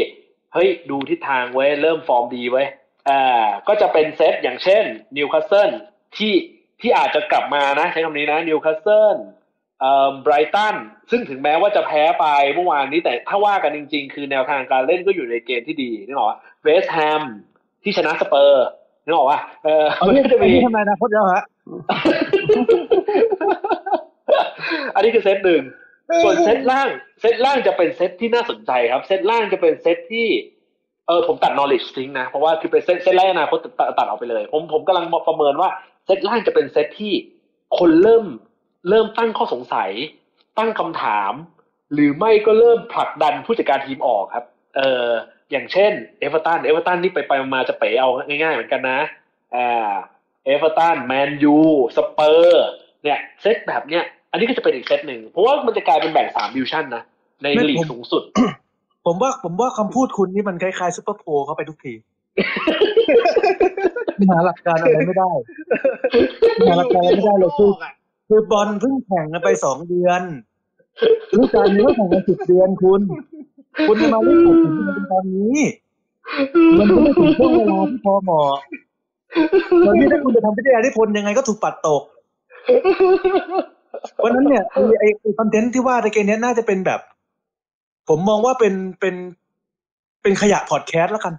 เฮ้ยดูทิศทางเว้ยเริ่มฟอร์มดีเว้ย อ่าก็จะเป็นเซตอย่างเช่นนิวคาสเซิลที่ที่อาจจะกลับมานะ ใช้คำนี้นะนิวคาสเซิลเอ่อไบรตันซึ่งถึงแม้ว่าจะแพ้ไปเมื่อวานนี้แต่ถ้าว่ากันจริง ๆ คือแนวทางการเล่นก็อยู่ในเกณฑ์ที่ดีนึกออกปะเวสต์แฮมที่ชนะสเปอร์นึกออกปะเออเอามันเรื่องก็จะอันมีนี้ทำไมนะพจน์แล้วฮะอันนี้คือเซตหนึ่งส่วนเซตล่าง เซตล่างจะเป็นเซตที่น่าสนใจครับ เซตล่างจะเป็นเซตที่ เออผมตัด knowledge ทิ้งนะ เพราะว่าคือเป็นเซตเซตไร้อนาคตตัดตัดออกไปเลย ผมผมกำลังประเมินว่าเซตล่างจะเป็นเซตที่คนเริ่มเริ่มตั้งข้อสงสัย ตั้งคำถาม หรือไม่ก็เริ่มผลักดันผู้จัดการทีมออกครับ เอออย่างเช่นเอเวอร์ตันเอเวอร์ตันนี่ไปไปมาจะเป๋เอาง่ายๆเหมือนกันนะอ่าเอเวอร์ตันแมนยูสเปอร์เนี่ยเซตแบบเนี้ยอันนี้ก็จะเป็นอีกเซตหนึ่งเพราะว่ามันจะกลายเป็นแบ่งสามดิวิชั่นนะในลีกสูงสุด ผมว่าผมว่าคำพูดคุณนี่มันคล้ายๆซุปเปอร์โพลเข้าไปทุกทีหาหลักการอะไรไม่ได้หาหลักการอะไรไม่ได้เลยคือคือบอลเพิ่งแข่งกันไปสองเดือนฤดูกาลนี้ก็แข่งกันสิบเดือนคุณ คุณจะมาเล่นตัดสินกันเป็นตอนนี้ มันก็ไม่ถึงช่วงเวลาที่พอเหมาะตอนนี้ถ้าคุณจะทำพิธีนิพนธ์ยังไงก็ถูกปัดตกเพราะฉะนั้นเนี่ยไอ้ไอ้ไอ้คอนเทนต์ที่ว่าในเกมเนี้ยน่าจะเป็นแบบ ผมมองว่าเป็นเป็นเป็นขยะพอดแคสต์แล้วกัน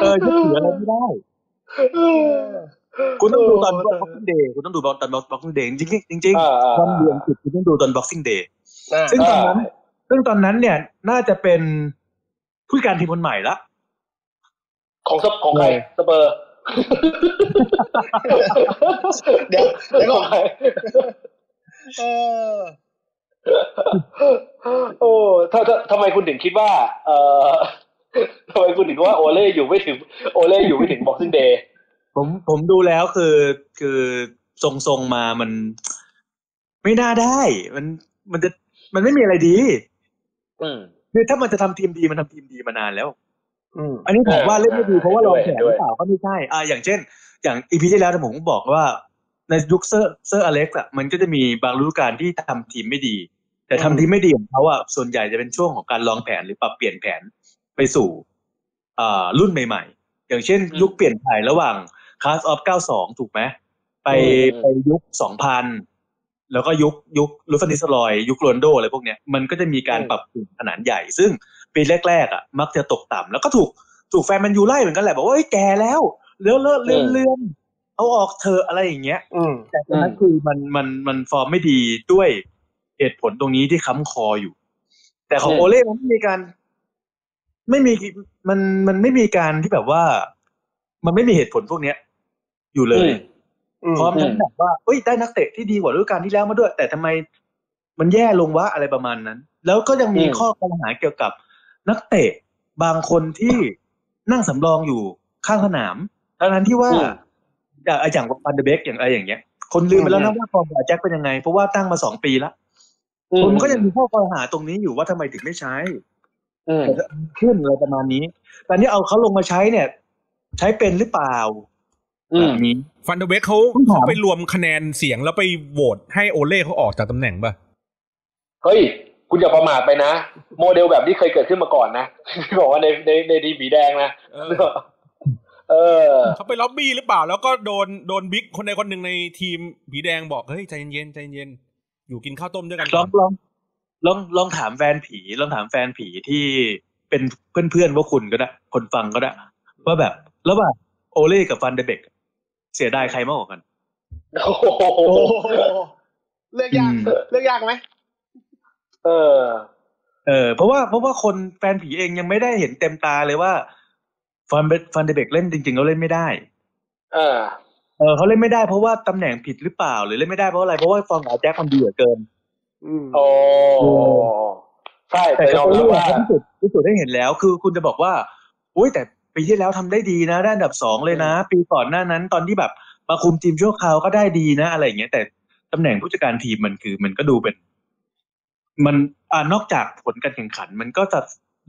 เออจะเหลืออะไรไม่ได้คุณต้องดูตอน Boxing Day คุณต้องดูตอน Boxing Day จริงๆจริงอ่าอ่าๆวันเดือนสิบคุณต้องดูตอน Boxing Day อ่าซึ่งตอนนั้น ซึ่งตอนนั้นเนี่ยน่าจะเป็นผู้จัดการทีมคนใหม่ละของสเปของใครสเปอร์เดี๋ยวเดี๋ยวขก่อองนใครเออ โอ้ถ้าถ้าทำไมคุณถึงคิดว่า เอ่อทำไมคุณถึงว่าโอเล่อยู่ไม่ถึง โอเล่อยู่ไม่ถึงบ็อกซิ่งเดย์ผมผมดูแล้วคือคือทรงทรงๆมามัน ไม่น่าได้ มันมันจะมันไม่มีอะไรดี อืมคือถ้ามันจะทำทีมดีมันทำทีมดีมานานแล้ว อืมอันนี้ผมว่าเล่นไม่ดีเออเพราะว่าลองแผนด้หวยรือเปล่าก็ไม่ใช่อ่าอย่างเช่น อย่าง EP ที่แล้วผมก็บอกว่าในยุคเซอร์เซอร์อเล็กซ์อะมันก็จะมีบางฤดูกาลที่ทำทีมไม่ดี แต่ทำทีมไม่ดีของเขาอะส่วนใหญ่จะเป็นช่วงของการลองแผนหรือปรับเปลี่ยนแผนไปสู่อ่ารุ่นใหม่ ๆ อย่างเช่น ยุคเปลี่ยนถ่ายระหว่าง Class of 92 ถูกไหมไปอืมไปยุค 2000 แล้วก็ยุคยุครุดฟานนิสเตลรอย ยุคโรนลโดอะไรพวกเนี้ยมันก็จะมีการปรับเปลี่ยนขนาดใหญ่ ซึ่งปีแรก ๆ อะ มักจะตกต่ำแล้วก็ถูกถูกแฟนแมันยูไล่เหมือนกันแหละ บอกว่าเอ้ยแก่แล้วเลื่อนเลื่อนเลื่อนเลื่อนเอาออกเธอะอะไรอย่างเงี้ยอืมแต่ตอนนั้นคือมันมันมันฟอร์มไม่ดีด้วย เหตุผลตรงนี้ที่ค้ำคออยู่ แต่ของอืมโอเล่มันไม่มีการ ไม่มีมันมันไม่มีการที่แบบว่า มันไม่มีเหตุผลพวกเนี้ย อยู่เลยอืมพร้อมทั้งแบบว่าเอ้ยได้นักเตะที่ดีกว่าฤดูกาลที่แล้วมาด้วย แต่ทำไมมันแย่ลงวะอะไรประมาณนั้น แล้วก็ยังมีอืมข้อปัญหาเกี่ยวกับนักเตะบางคนที่นั่งสำรองอยู่ข้างสนามทั้งนั้นที่ว่าอืมอย่างอย่างฟันเดเบกอย่างอะไรอย่างเงี้ย คนลืมไปแล้วอืนะมว่าฟอร์มของแจ็คเป็นยังไง เพราะว่าตั้งมาสองปีละ คนก็ยังมีข้อปัญหาตรงนี้อยู่ว่าทำไมถึงไม่ใช้อืมขึ้นอะไรประมาณนี้แต่นี่เอาเขาลงมาใช้เนี่ย ใช้เป็นหรือเปล่าอืแบมบนี้ฟันเดอร์เบกเขาผมถามเขาไปรวมคะแนนเสียงแล้วไปโหวตให้โอเล่เขาออกจากตำแหน่งป่ะ เฮ้ย คุณอย่าประมาทไปนะ โมเดลแบบนี้เคยเกิดขึ้นมาก่อนนะที่บอกว่าในในในทีมผีแดงนะเออเออเขาไปล็อบบี้หรือเปล่า แล้วก็โดนโดนบิ๊กคนใดคนหนึ่งในทีมผีแดงบอกเฮ้ยใจเย็นๆใจเย็น อยู่กินข้าวต้มด้วยกันลก่อองนลองลองลองถามแฟนผีลองถามแฟนผีที่เป็นเพื่อนๆว่าคุณก็ได้ คนฟังก็ได้ ว่าแบบระหว่างโอเล่กับฟันเดเบกเสียดายใครมากกว่ากันโอ้โหโอ้โหเลือกยากอืมเลือกยากไหมเออ เออ เพราะว่าเพราะว่าคนแฟนผีเองยังไม่ได้เห็นเต็มตาเลยว่า ฟันฟันเดเบกเล่นจริงๆแล้วเล่นไม่ได้ เออ เออเขาเล่นไม่ได้เพราะว่าตำแหน่งผิดหรือเปล่า หรือเล่นไม่ได้เพราะอะไรเพราะว่าฟองหาแจ็คมันดีเหลือเกินอืมโอ้ใช่แต่แต่ยก็อมเลืรับอกว่าที่สุดที่สุดได้เห็นแล้ว คือคุณจะบอกว่าอุ้ยแต่ปีที่แล้วทำได้ดีนะได้อันดับสองเลยนะ ปีก่อนหน้านั้น ตอนที่แบบมาคุมทีมชั่วคราวก็ได้ดีนะอะไรอย่างเงี้ยแต่ตำแหน่งผู้จัดการทีมมันคือ มันก็ดูเป็น มันอ่านอกจากผลการแข่งขัน มันก็จะ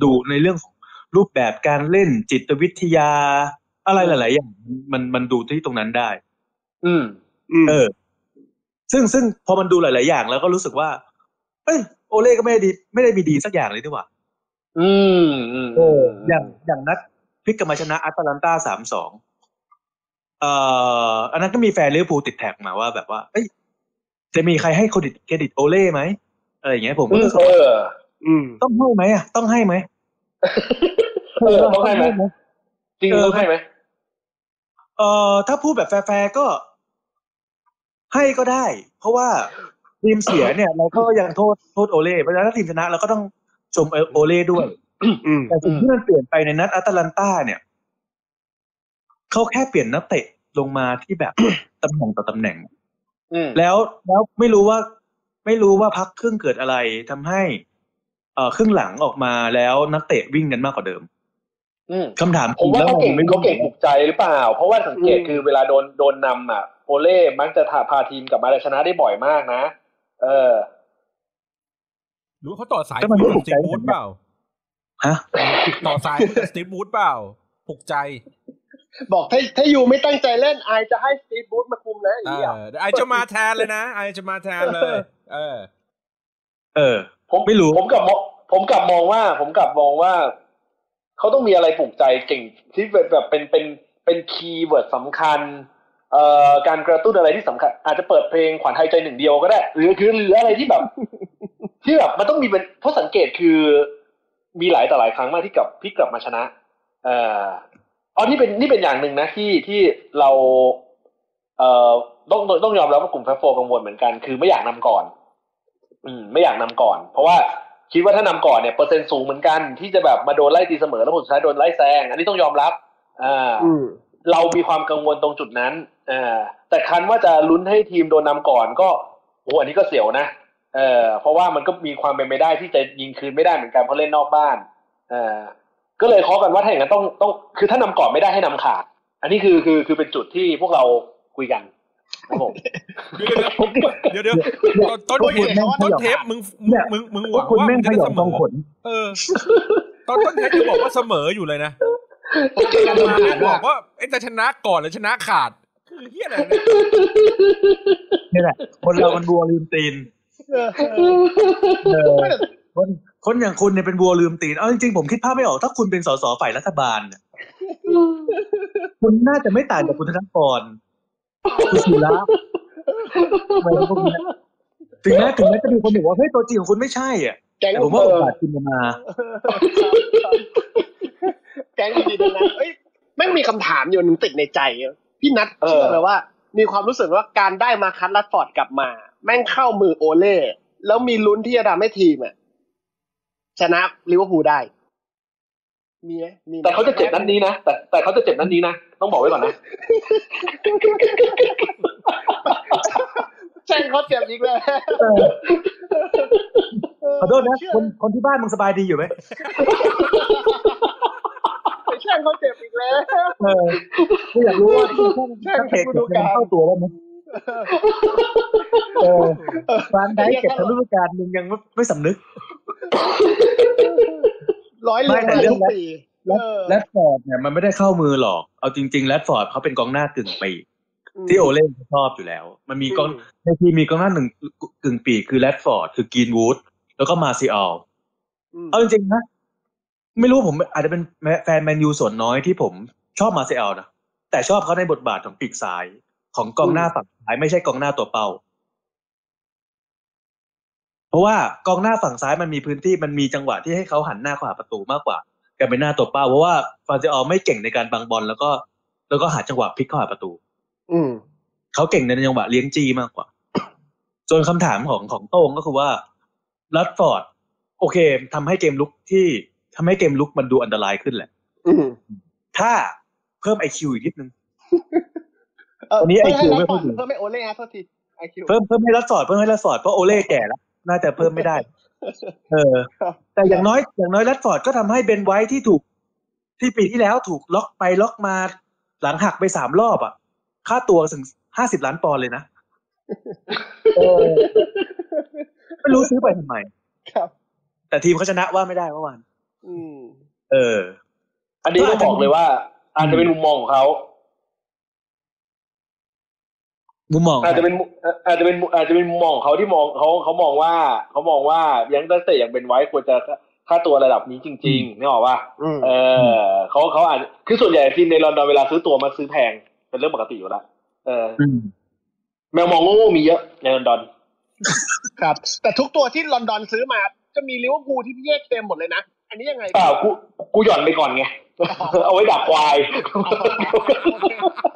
ดูในเรื่องของรูปแบบการเล่นจิตวิทยา อะไรหลาย ๆ อย่างมันมันดูที่ตรงนั้นได้อืมอืมเออ ซึ่งซึ่งพอมันดูหลาย ๆ อย่าง แล้วก็รู้สึกว่า เอ้ยโอเล่ก็ไม่ได้ดี ไม่ได้มีดีสักอย่างเลยดีกว่าอืมอืมเอออย่างอย่างนัดพลิกกลับมาชนะอัตแลนตาสามสองเอ่ออันนั้นก็มีแฟนลิเวอร์พูลติดแท็กมาว่าแบบว่า เอ้ยจะมีใครให้เครดิตเครดิตโอเล่ไหมอะไรอย่างเงี้ยผมก็อืมรู้สึกเอว่าออืมต้องให้ไหมอะต้องให้ไหมเออต้องให้ไหมจริงต้องให้ไหม เอ่อถ้าพูดแบบแฟร์ๆก็ให้ก็ได้ เพราะว่าทีมเสียเนี่ย เราก็ยังโทษโทษโอเล่เพราะฉะนั้นถ้าทีมชนะเราก็ต้องชมโอเล่ด้วยอืมแต่สิ่งที่มันเปลี่ยนไปในนัดอัตแลนตาเนี่ยเขาแค่เปลี่ยนนักเตะลงมาที่แบบตำแหน่งต่อตำแหน่งอืมแล้วแล้วไม่รู้ว่า ไม่รู้ว่าพักครึ่งเกิดอะไรทำให้ เอ่อครึ่งหลังออกมาแล้วนักเตะวิ่งกันมากกว่าเดิมอืม คำถามผมว่าแล้วเขานเก่งไม่เขาเก่งปลุกใจหรือเปล่า เพราะว่าสังเกตคือเวลาโดนโดนนำอะโอเล่มักจะพาทีมกลับมาชนะได้บ่อยมากนะ เออหรือว่าเขาต่อสายก็มันไม่คุยถูกับกสตีใจฟบูธเปล่าฮะต่อสายคุยกับสตีฟบูธเปล่าปลุกใจ บอกถ้าถ้ายูไม่ตั้งใจเล่นไอจะให้สตีฟบูธมาคุมนะอย่างเอเงี้ยอไอจะมาแทนเลยนะไอจะมาแทนเลย เออ เออ ผมไม่รู้ผมกลับมองผมกลับมองว่า ผมกลับมองว่า เขาต้องมีอะไรปลุกใจเก่งที่แบบแบบเป็นเป็นเป็น keyword สำคัญเอ่อการกระตุ้นอะไรที่สำคัญ อาจจะเปิดเพลงขวัญไทยใจหนึ่งเดียวก็ได้ หรือคือหรืออะไรที่แบบ ที่แบบมันต้องมีเป็นเพราะสังเกตคือ มีหลายต่อหลายครั้งมากที่กลับที่กลับมาชนะ เอ่ออ๋อนี่เป็นนี่เป็นอย่างหนึ่งนะที่ที่เรา เอ่อต้องต้องยอมรับว่ากลุ่มแฟโฟกังวลเหมือนกัน คือไม่อยากนำก่อน อืม ไม่อยากนำก่อน เพราะว่า คิดว่าถ้านำก่อนเนี่ยเปอร์เซ็นต์สูงเหมือนกัน ที่จะแบบมาโดนไล่ตีเสมอแล้วผลสุดท้ายโดนไล่แซง อันนี้ต้องยอมรับอ่าอืมเรามีความกังวลตรงจุดนั้นอ่าแต่คันว่าจะลุ้นให้ทีมโดนนำก่อนก็โอ้อันนี้ก็เสียวนะเออเพราะว่ามันก็มีความเป็นไปได้ที่จะยิงคืนไม่ได้เหมือนกันเพราะเล่นนอกบ้านเออก็เลยเคาะกันว่าถ้าอย่างนั้นต้องต้องคือถ้านำก่อนไม่ได้ให้นำขาด อันนี้คือคือคือเป็นจุดที่พวกเราคุยกัน ครับผมเดี๋ยวเดี๋ยวเดี๋ยวต้นโอ้ยเทปเดี๋ยวต้นเทปมึงมึงมึงมึงหวังคุณว่าแม่มึงงขจะได้ยเสองมทองอขนเออตอนต้นเทปจะบอกว่าเสมออยู่เลยนะมาเนี่ยบอกว่าไอ้จะชนะก่อนหรือชนะขาดคือเฮียอะไรเนี่ยนี่แหละคนเรามันบัวลืมตีนเออเออคนคนอย่างคุณเนี่ยเป็นบัวลืมตีนเอาจริงๆผมคิดภาพไม่ออกถ้าคุณเป็นสสฝ่ายรัฐบาลเนี่ยคุณน่าจะไม่ต่างจากคุณธนกร คุณศิระอะไรพวกเนี้ยถึงแม้ถึงแม้จะมีคนบอกว่าเฮ้ยตัวจริงของคุณไม่ใช่อะแก๊งแต่ผมว่าโอกาสคุณจะมา แก๊งดีๆดังนั้นเอ้ยแม่งมีคำถามอยู่หนึ่งติดในใจอะพี่นัทเออเชื่อเลยว่า มีความรู้สึกว่าการได้มาคัตลัดฟอร์ดกลับมา แม่งเข้ามือโอเล่แล้วมีลุ้นที่จะทำให้ทีมอะชนะลิเวอร์พูลได้ มีไหมมีไหมแต่เขาจะเจ็บนัดนี้นะแต่แต่เขาจะเจ็บนัดนี้นะต้องบอกไว้ก่อนนะแช่งเขาเจ็บอีกแล้วเออขอโทษนะคนคนที่บ้านมึงสบายดีอยู่ไหมไปแช่งเขาเจ็บอีกแล้วเออกูอยากรู้ว่าที่แค่แค่เตะเก็บเงินเข้าตัวแล้วมั้ยเออฟานได้เก็บทั้งฤดูกาลมึงยังไม่ไม่สำนึก ร้อยเรียงไม่แต่มาเรื่ทุองกแรกปีแรดเออแรดฟอร์ดเนี่ยมันไม่ได้เข้ามือหรอก เอาจริงๆแรดฟอร์ดเขาเป็นกองหน้ากึ่งปีกที่โอเล่ชอบอยู่แล้ว มันมีกองในทีมมีกองหน้าหนึ่งกึ่งปีกคือแรดฟอร์ดคือกรีนวูดแล้วก็มาซิอัลอืมเอาจริงๆนะไม่รู้ผมอาจจะเป็นแฟนแมนยูส่วนน้อยที่ผมชอบมาซิอัลนะแต่ชอบเขาในบทบาทของปีกซ้าย ของกองหน้าฝั่งซ้ายไม่ใช่กองหน้าตัวเป้าเพ ราะว่ากองหน้าฝั่งซ้ายมันมีพื้นที่มันมีจังหวะที่ให้เขาหันหน้าเข้าหาประตูมากกว่าการเป็นหน้าตัวเป้าเพราะว่ามาร์กซิยาลไม่เก่งในการบังบอลแล้วก็ แล้วก็หาจังหวะพลิกเข้าหาประตู อืมเขาเก่งในจังหวะเลี้ยงจี้มากกว่าส่วนคำถามของของโต้งก็คือว่าแรชฟอร์ดโอเคทำให้เกมรุกที่ทำให้เกมรุกมันดูอันตรายขึ้นแหละ อืมถ้าเพิ่มไอคิวอีกนิดนึงเออวันนี้เพิ่ม IQ ให้ไม่รัดค่ฟออยร์ดดีเพิ่มให้โอเล่ฮะโทษทีไอคิวเพิ่มเพิ่มให้แรชฟอร์ดเพิ่มให้แรชฟอร์ดเพราะโอเล่แก่แล้ว น่าจะเพิ่มไม่ได้ เออครับแต่อย่างน้อยอย่างน้อยลัดฟอร์ดก็ทำให้เบนไว้ที่ถูก ที่ปีที่แล้วถูกล็อกไปล็อกมาหลังหักไปสามรอบอะ ค่าตัวถึงห้าสิบล้านปอนด์เลยนะเออไม่รู้ซื้อไปทำไม ครับ แต่ทีมเขาชนะว่าไม่ได้เมื่อวานอืมเออ อันนี้ต้องบอกเลยว่าอาจจะเป็นมุมมองของเขา มุมมองอาจจะเป็นมุอาจจะเป็นอาจจะเป็นมุมมองของเขาที่มองเขาเขามองว่าเขามองว่ายังตั้งแต่อย่างเป็นไว้ควรจะค่าตัวระดับนี้จริงๆนี่บอกว่าอืมเออเขาเขาอาจคือส่วนใหญ่ทีมในลอนดอนเวลาซื้อตัวมาซื้อแพงเป็นเรื่องปกติอยู่แล้วเอออืมแมวมองโง่ๆมีเยอะในลอนดอน ครับ แต่ทุกตัวที่ลอนดอนซื้อมา จะมีลิเวอร์พูลที่พี่เยกเต็มหมดเลยนะ อันนี้ยังไงเปล่ากูกูหย่อนไปก่อนไงเอาไว้ดักควาย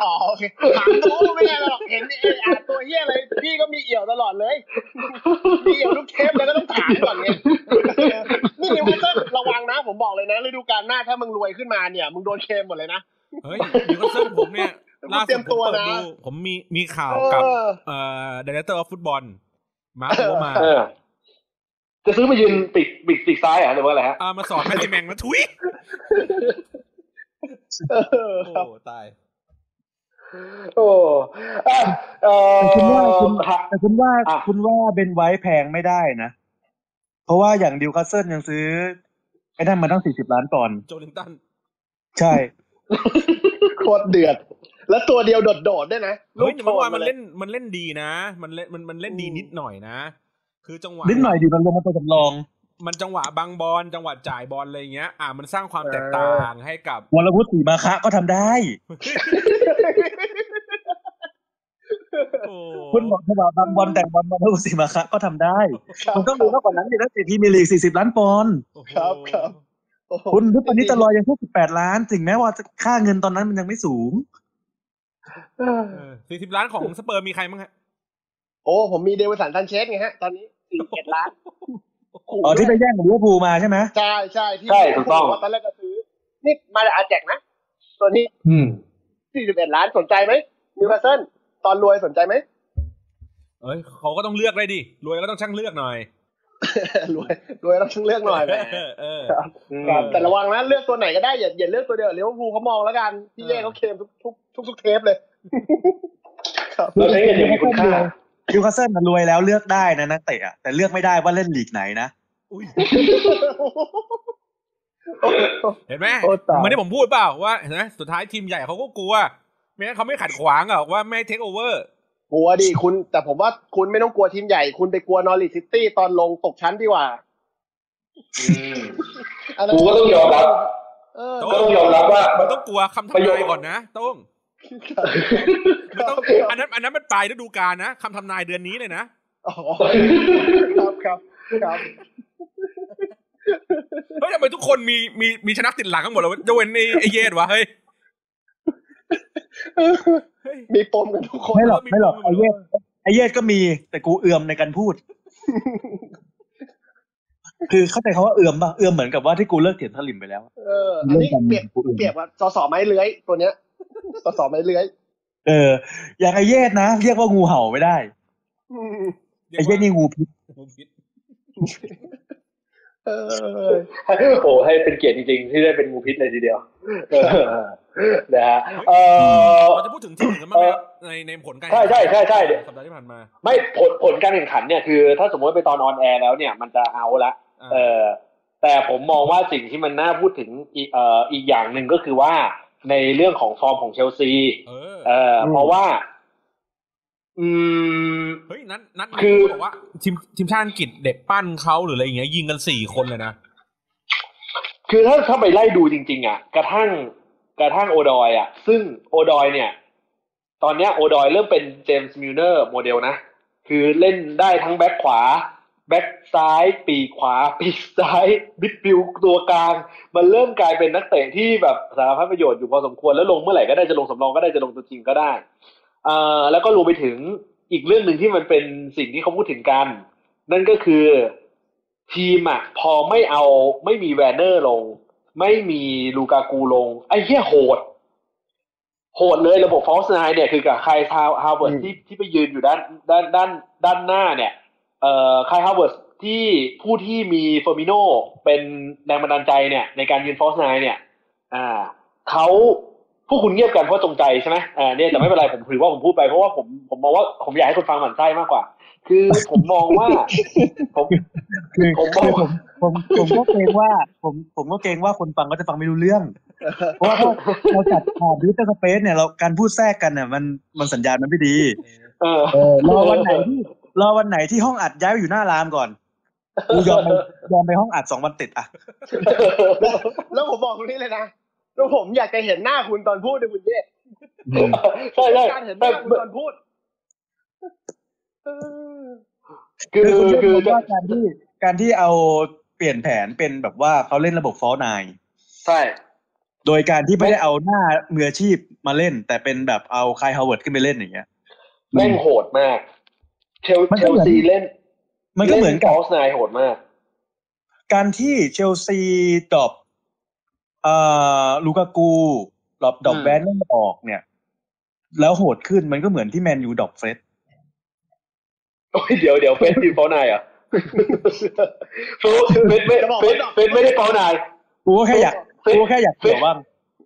อ๋อโอเคถามรู้ไม่ได้หรอกเห็นไอ้อ่านตัวเฮียอะไรพี่ก็มีเอี่ยวตลอดเลย มีเอี่ยวทุกเทปเลยก็ต้องถามก่อนไงนี่นิวคาสเซิลระวังนะ ผมบอกเลยนะฤดูกาลหน้าถ้ามึงรวยขึ้นมาเนี่ยมึงโดนเคลมหมดเลยนะ เฮ้ยนิวคาสเซิลผมเนี่ยต้องล่าเตรีสุยดมผมตัวเปิดนะดูผมมีมีข่าวเอกับอเอ่อดีเรคเตอร์ออฟฟุตบอลมาร์คโอมาเออ จะซื้อมายืนปิดปิดปีกซ้ายเหรอหรือว่าอะไรฮะอ่ามาสอนแมตติแมงมาทุยเออครับโอ้ตาย โอ้อะเออแต่คุณว่าคุณฮะแต่คุณว่าอะคุณว่าเบนไวท์แพงไม่ได้นะ เพราะว่าอย่างนิวคาสเซิลยังซื้อไอ้นั่นมาตั้งสี่สิบล้านปอนด์โจลินตัน ใช่โคตรเดือด แล้วตัวเดียวโดดๆด้วยนะเฮ้ยแต่เมื่อวานโจลินตันเล่นมันเล่นดีนะ มันเล่นมันมันเล่นดีอืมนิดหน่อยนะ คือจังหวะนิดหน่อยดิมันลงมาตัวสำรอง มันจังหวะบังบอลจังหวะจ่ายบอลอะไรเงี้ย อ่ามันสร้างความแตกต่างให้กับวรวุฒิศรีมะฆะก็ทำได้โอ้คุณบอกจังหวะบังบอลแต่งบอลวรวุฒิศรีมะฆะก็ทำได้ครับมันต้องดูมากกว่านั้นดินะสิพรีเมียร์ลีกสี่สิบล้านปอนด์โอ้โหครับครับโอ้โหคุณทุกวันนี้ตลอยยังแค่สิบแปดล้าน ถึงแม้ว่าค่าเงินตอนนั้นมันยังไม่สูงสี่สิบล้านของสเปอร์มีใครบ้างฮะโอ้ ผมมีดาวินสันซานเชสไงฮะ ตอนนี้ สี่เจ็ดล้านอ๋อที่ไปแย่งกับลิเวอร์พูลมาใช่ไหมใช่ใช่ที่ใช่ถูกต้องว่าตอนแรกก็ซื้อนี่มาจากอาแจ็กซ์นะ ตัวนี้อืมสี่สิบเอ็ดล้านสนใจไหมนิวคาสเซิลตอนรวยสนใจไหมเอ้ยเขาก็ต้องเลือกได้ดิรวยก็ต้องช่างเลือกหน่อยรวยรวยต้องช่างเลือกหน่อยแหมเออเออครับครับแต่ระวังนะเลือกตัวไหนก็ได้อย่าอย่าเลือกตัวเดียวลิเวอร์พูลเขามองแล้วกันพี่เย่เขาเคลมทุกทุกทุกทุกเทปเลยครับเราใช้เงินอย่างมีคุณค่า นิวคาสเซิลมันรวยแล้วเลือกได้นะนักเตะอะแต่เลือกไม่ได้ว่าเล่นลีกไหนนะอุ้ยเห็นไหมโอ้ตายเหมันที่ผมพูดเปล่าว่าเห็นไหมสุดท้ายทีมใหญ่เขาก็กลัวไม่งั้นเขาไม่ขัดขวางหรอกว่าไม่เทคโอเวอร์กลัวดิคุณ แต่ผมว่าคุณไม่ต้องกลัวทีมใหญ่ คุณไปกลัวนอริชซิตี้ตอนลงตกชั้นดีกว่าอืมอันนั้นกูก็ต้องยอมรับเออก็ต้องยอมรับว่ามันต้องกลัวคำประทำโยนาคยก่อนนะต้อง มันต้องอันนั้นอันนั้นมันปลายฤดูกาลนะคำทำนายเดือนนี้เลยนะอ๋อครับครับครับเฮ้ยทำไมทุกคนมีมีมีชนะติดหลังกันหมดเลยวะยกเว้นไอ้ไอ้เยดวะเฮ้ยเฮ้ยมีปมกันทุกคนไม่หรอกมีไม่หรอกมีไอเยสไอเยสก็มีแต่กูเอือมในการพูด คือเข้าใจเขาว่าเอือมป่ะเอือมเหมือนกับว่าที่กูเลิกเถียงสลิมไปแล้ว เอออันนี้เปรียบเปรียบกับสสไม้เลื้อยตัวเนี้ย สสไม้เลื้อย เออ อย่างไอเยสนะ เรียกว่างูเห่าไม่ได้อืมไอเยสนี่งูพิษงูพิษเออโอ้ให้เป็นเกียรติจริงๆ ที่ได้เป็นงูพิษเลยทีเดียวเออนะฮะเออเราจะพูดถึงทีมอื่นกันบ้างไหมครับในในผลการใช่ใช่ใช่ใช่สัปดาห์ที่ผ่านมา ไม่ผลผลการแข่งขันเนี่ยคือ ถ้าสมมติไปตอน on air แล้วเนี่ยมันจะเอาละอ่าเออแต่ผมมองว่าสิ่งที่มันน่าพูดถึงอีกเอ่ออีกอย่างหนึ่งก็คือว่า ในเรื่องของฟอร์มของเชลซีเออเออเพราะว่า อืมเฮ้ยนัดนัดคือนี้บอกว่าทีมทีมชาติอังกฤษเด็กปั้นเขาหรืออะไรอย่างเงี้ยยิงกันสี่คนเลยนะ คือถ้าถ้าไปไล่ดูจริง ๆ อะ กระทั่งกระทั่งโอดอยอะ ซึ่งโอดอยเนี่ย ตอนเนี้ยโอดอยเริ่มเป็นเจมส์มิลเนอร์โมเดลนะ คือเล่นได้ทั้งแบ็คขวา แบ็คซ้ายปีกขวา ปีกซ้ายบิดฟิวตัวกลาง มันเริ่มกลายเป็นนักเตะที่แบบสารพัดประโยชน์อยู่พอสมควรแล้วลงเมื่อไหร่ก็ได้จะลงสำรองก็ได้จะลงตัวจริงก็ได้อ่าแล้วก็รวมไปถึงอีกเรื่องหนึ่งที่มันเป็นสิ่งที่เขาพูดถึงกัน นั่นก็คือทีมอะพอไม่เอาไม่มีแวนเนอร์ลง ไม่มีลูกากูลง ไอ้เหี้ยโหด โหดเลยระบบ false nine เนี่ยคือกับใครทาวฮาวเวิร์ดอืมที่ที่ไปยืนอยู่ด้านด้านด้านด้านหน้าเนี่ย เอ่อไคฮาแวร์ตซ์ที่ผู้ที่มีเฟอร์มิโนเป็นแรงบันดาลใจเนี่ย ในการยืน false nine เนี่ย อ่าเขาพวกคุณเงียบกันเพราะจงใจใช่ไหมอ่าเนี่ยแต่ไม่เป็นไรผมถือว่าผมพูดไปเพราะว่าผมผมมองว่าผมอยากให้คนฟังหมั่นไส้มากกว่า คือผมมองว่า ผมคือผมคือบอกผมผมผมก็เกรงว่า ผมผมก็เกรงว่าคนฟังก็จะฟังไม่รู้เรื่อง เพราะว่าถ้าเราจัดผ่านดิจิตอลสเปซเนี่ยเราการพูดแทรกกันเนี่ยมันมันสัญญาณมันไม่ดี เออเออรอวันไหนที่ รอวันไหนที่ห้องอัดย้ายไปอยู่หน้ารามก่อนกูยอมไปยอมไปห้องอัดสองวันติดอะแล้วผมบอกตรงนี้เลยนะแล้วผมอยากจะเห็นหน้าคุณตอนพูดเลยคุณเย่ใช่ใช่การเห็นหแต่น้าคุณตอนพูดเออคือคือคุณคือเชื่อจะว่าการที่การที่เอาเปลี่ยนแผนเป็นแบบว่าเขาเล่นระบบ false nine ใช่โดยการที่ไม่ได้เอาหน้ามืออาชีพมาเล่น แต่เป็นแบบเอาไค ฮาแวร์ตซ์ขึ้นไปเล่นอย่างเงี้ยแม่งโหดมาก เชลมันเชก็ลเหมือนซีเล่น มันก็เหมือนกับ false nine โหดมาก การที่เชลซี drop เอ่อลูกากู drop drop อืมแวร์เนอร์ออกเนี่ย แล้วโหดขึ้นมันก็เหมือนที่แมนยูดรอปเฟรดโอ้ยเดี๋ยวเดี๋ยวเฟสทีมฟอสไนเหรอะเฟสเฟสไม่เฟสเฟสไม่ได้ฟอสไนกูก็แค่อยากเฟสกูก็แค่อยากเกี่ยวบ้าง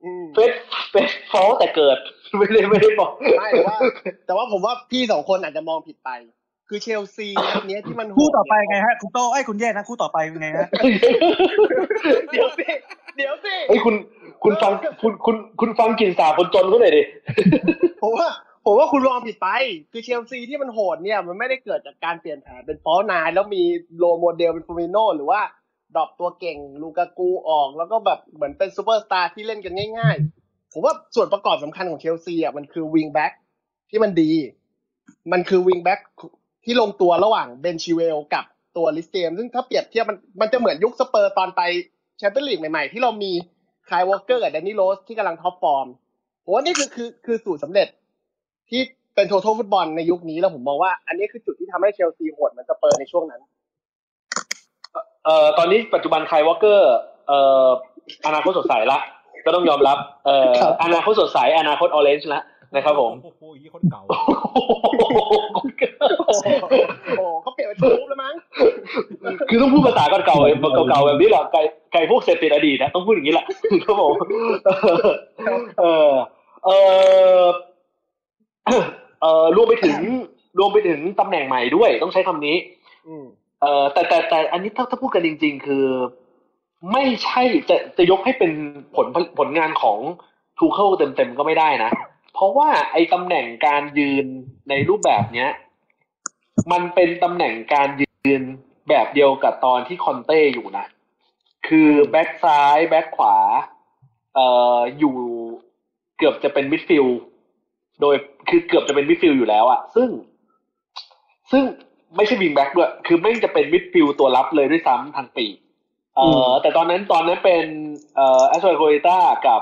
อืมเฟสเฟสฟอสแต่เกิด ไม่ได้ไม่ได้บอกไม่แต่ว่า แต่ว่าผมว่าพี่สองคนอาจจะมองผิดไป คือเชลซีนัดเนี้ยที่มันโหดคู่ต่อไปไงฮะคุณโต้ไอ้ยคุณแย่นะคู่ต่อไปเป็นไงฮะเดี๋ยวสิเดี๋ยวสิเฮ้ยคุณคุณฟังคุณคุณคุณฟังกลิ่นสาบคนจนเขาหน่อยดิผมว่าผมว่าคุณมองผิดไป คือเชลซีที่มันโหดเนี่ย มันไม่ได้เกิดจากการเปลี่ยนแผนเป็น false nine แล้วมี role model เป็นฟีร์มิโนหรือว่า drop ตัวเก่งลูกากูออก แล้วก็แบบเหมือนเป็นซูเปอร์สตาร์ที่เล่นกันง่ายๆ ผมว่าส่วนประกอบสำคัญของเชลซีอะมันคือวิงแบ็กที่มันดี มันคือวิงแบ็ก ที่ลงตัวระหว่างเบนชิเวลกับตัวรีซ เจมส์ ซึ่งถ้าเปรียบเทียบมันมันจะเหมือนยุคสเปอร์ตอนไปแชมเปี้ยนลีกใหม่ๆ ที่เรามีไคลวอลเกอร์กับแดนนี่โรสที่กำลัง top form ผมว่านี่คือคือคือสูตรสำเร็จที่เป็น t ท t a l ฟุตบอลในยุคนี้แล้วผมมองว่าอันนี้คือจุดที่ทำให้เชลซีโหดเหมือนสเปอร์ในช่วงนั้น เอ่อตอนนี้ปัจจุบันไคลวอลเกอร์เอ่ออนาคตสดใสละก็ต้องยอมรับเอ่อครับอนาคตสดใสอนาคต orange ละ นะครับผมโอ้โหยี่คนเก่าโอ้โหเขาเปลี่ยนเป็นทูบแล้วมั้งคือต้องพูดภาษาเก่าๆเก่าๆแบบนี้แหละไก่ไก่พวกเศรษฐีอดีตนะต้องพูดอย่างนี้แหละครับผมเออเออเออรวมไปถึงรวมไปถึงตำแหน่งใหม่ด้วย ต้องใช้คำนี้อืมเออแต่แต่แต่อันนี้ถ้าถ้าพูดกันจริง ๆ คือ ไม่ใช่จะจะยกให้เป็นผลผลงานของทูเคิลเต็มๆก็ไม่ได้นะ เพราะว่าไอ้ตำแหน่งการยืนในรูปแบบเนี้ย มันเป็นตำแหน่งการยืนแบบเดียวกับตอนที่คอนเต้อยู่นะ คือแบ็กซ้ายแบ็กขวา เอ่ออยู่เกือบจะเป็นมิดฟิลด์โดยคือเกือบจะเป็นมิดฟิลด์อยู่แล้วอะซึ่ง ซึ่งไม่ใช่วิงแบ็กด้วย คือแม่งจะเป็นมิดฟิลด์ตัวรับเลยด้วยซ้ำทางปีกเอ่ออแต่ตอนนั้นตอนนั้นเป็นเอ่อแอสโตรโคเอต้ากับ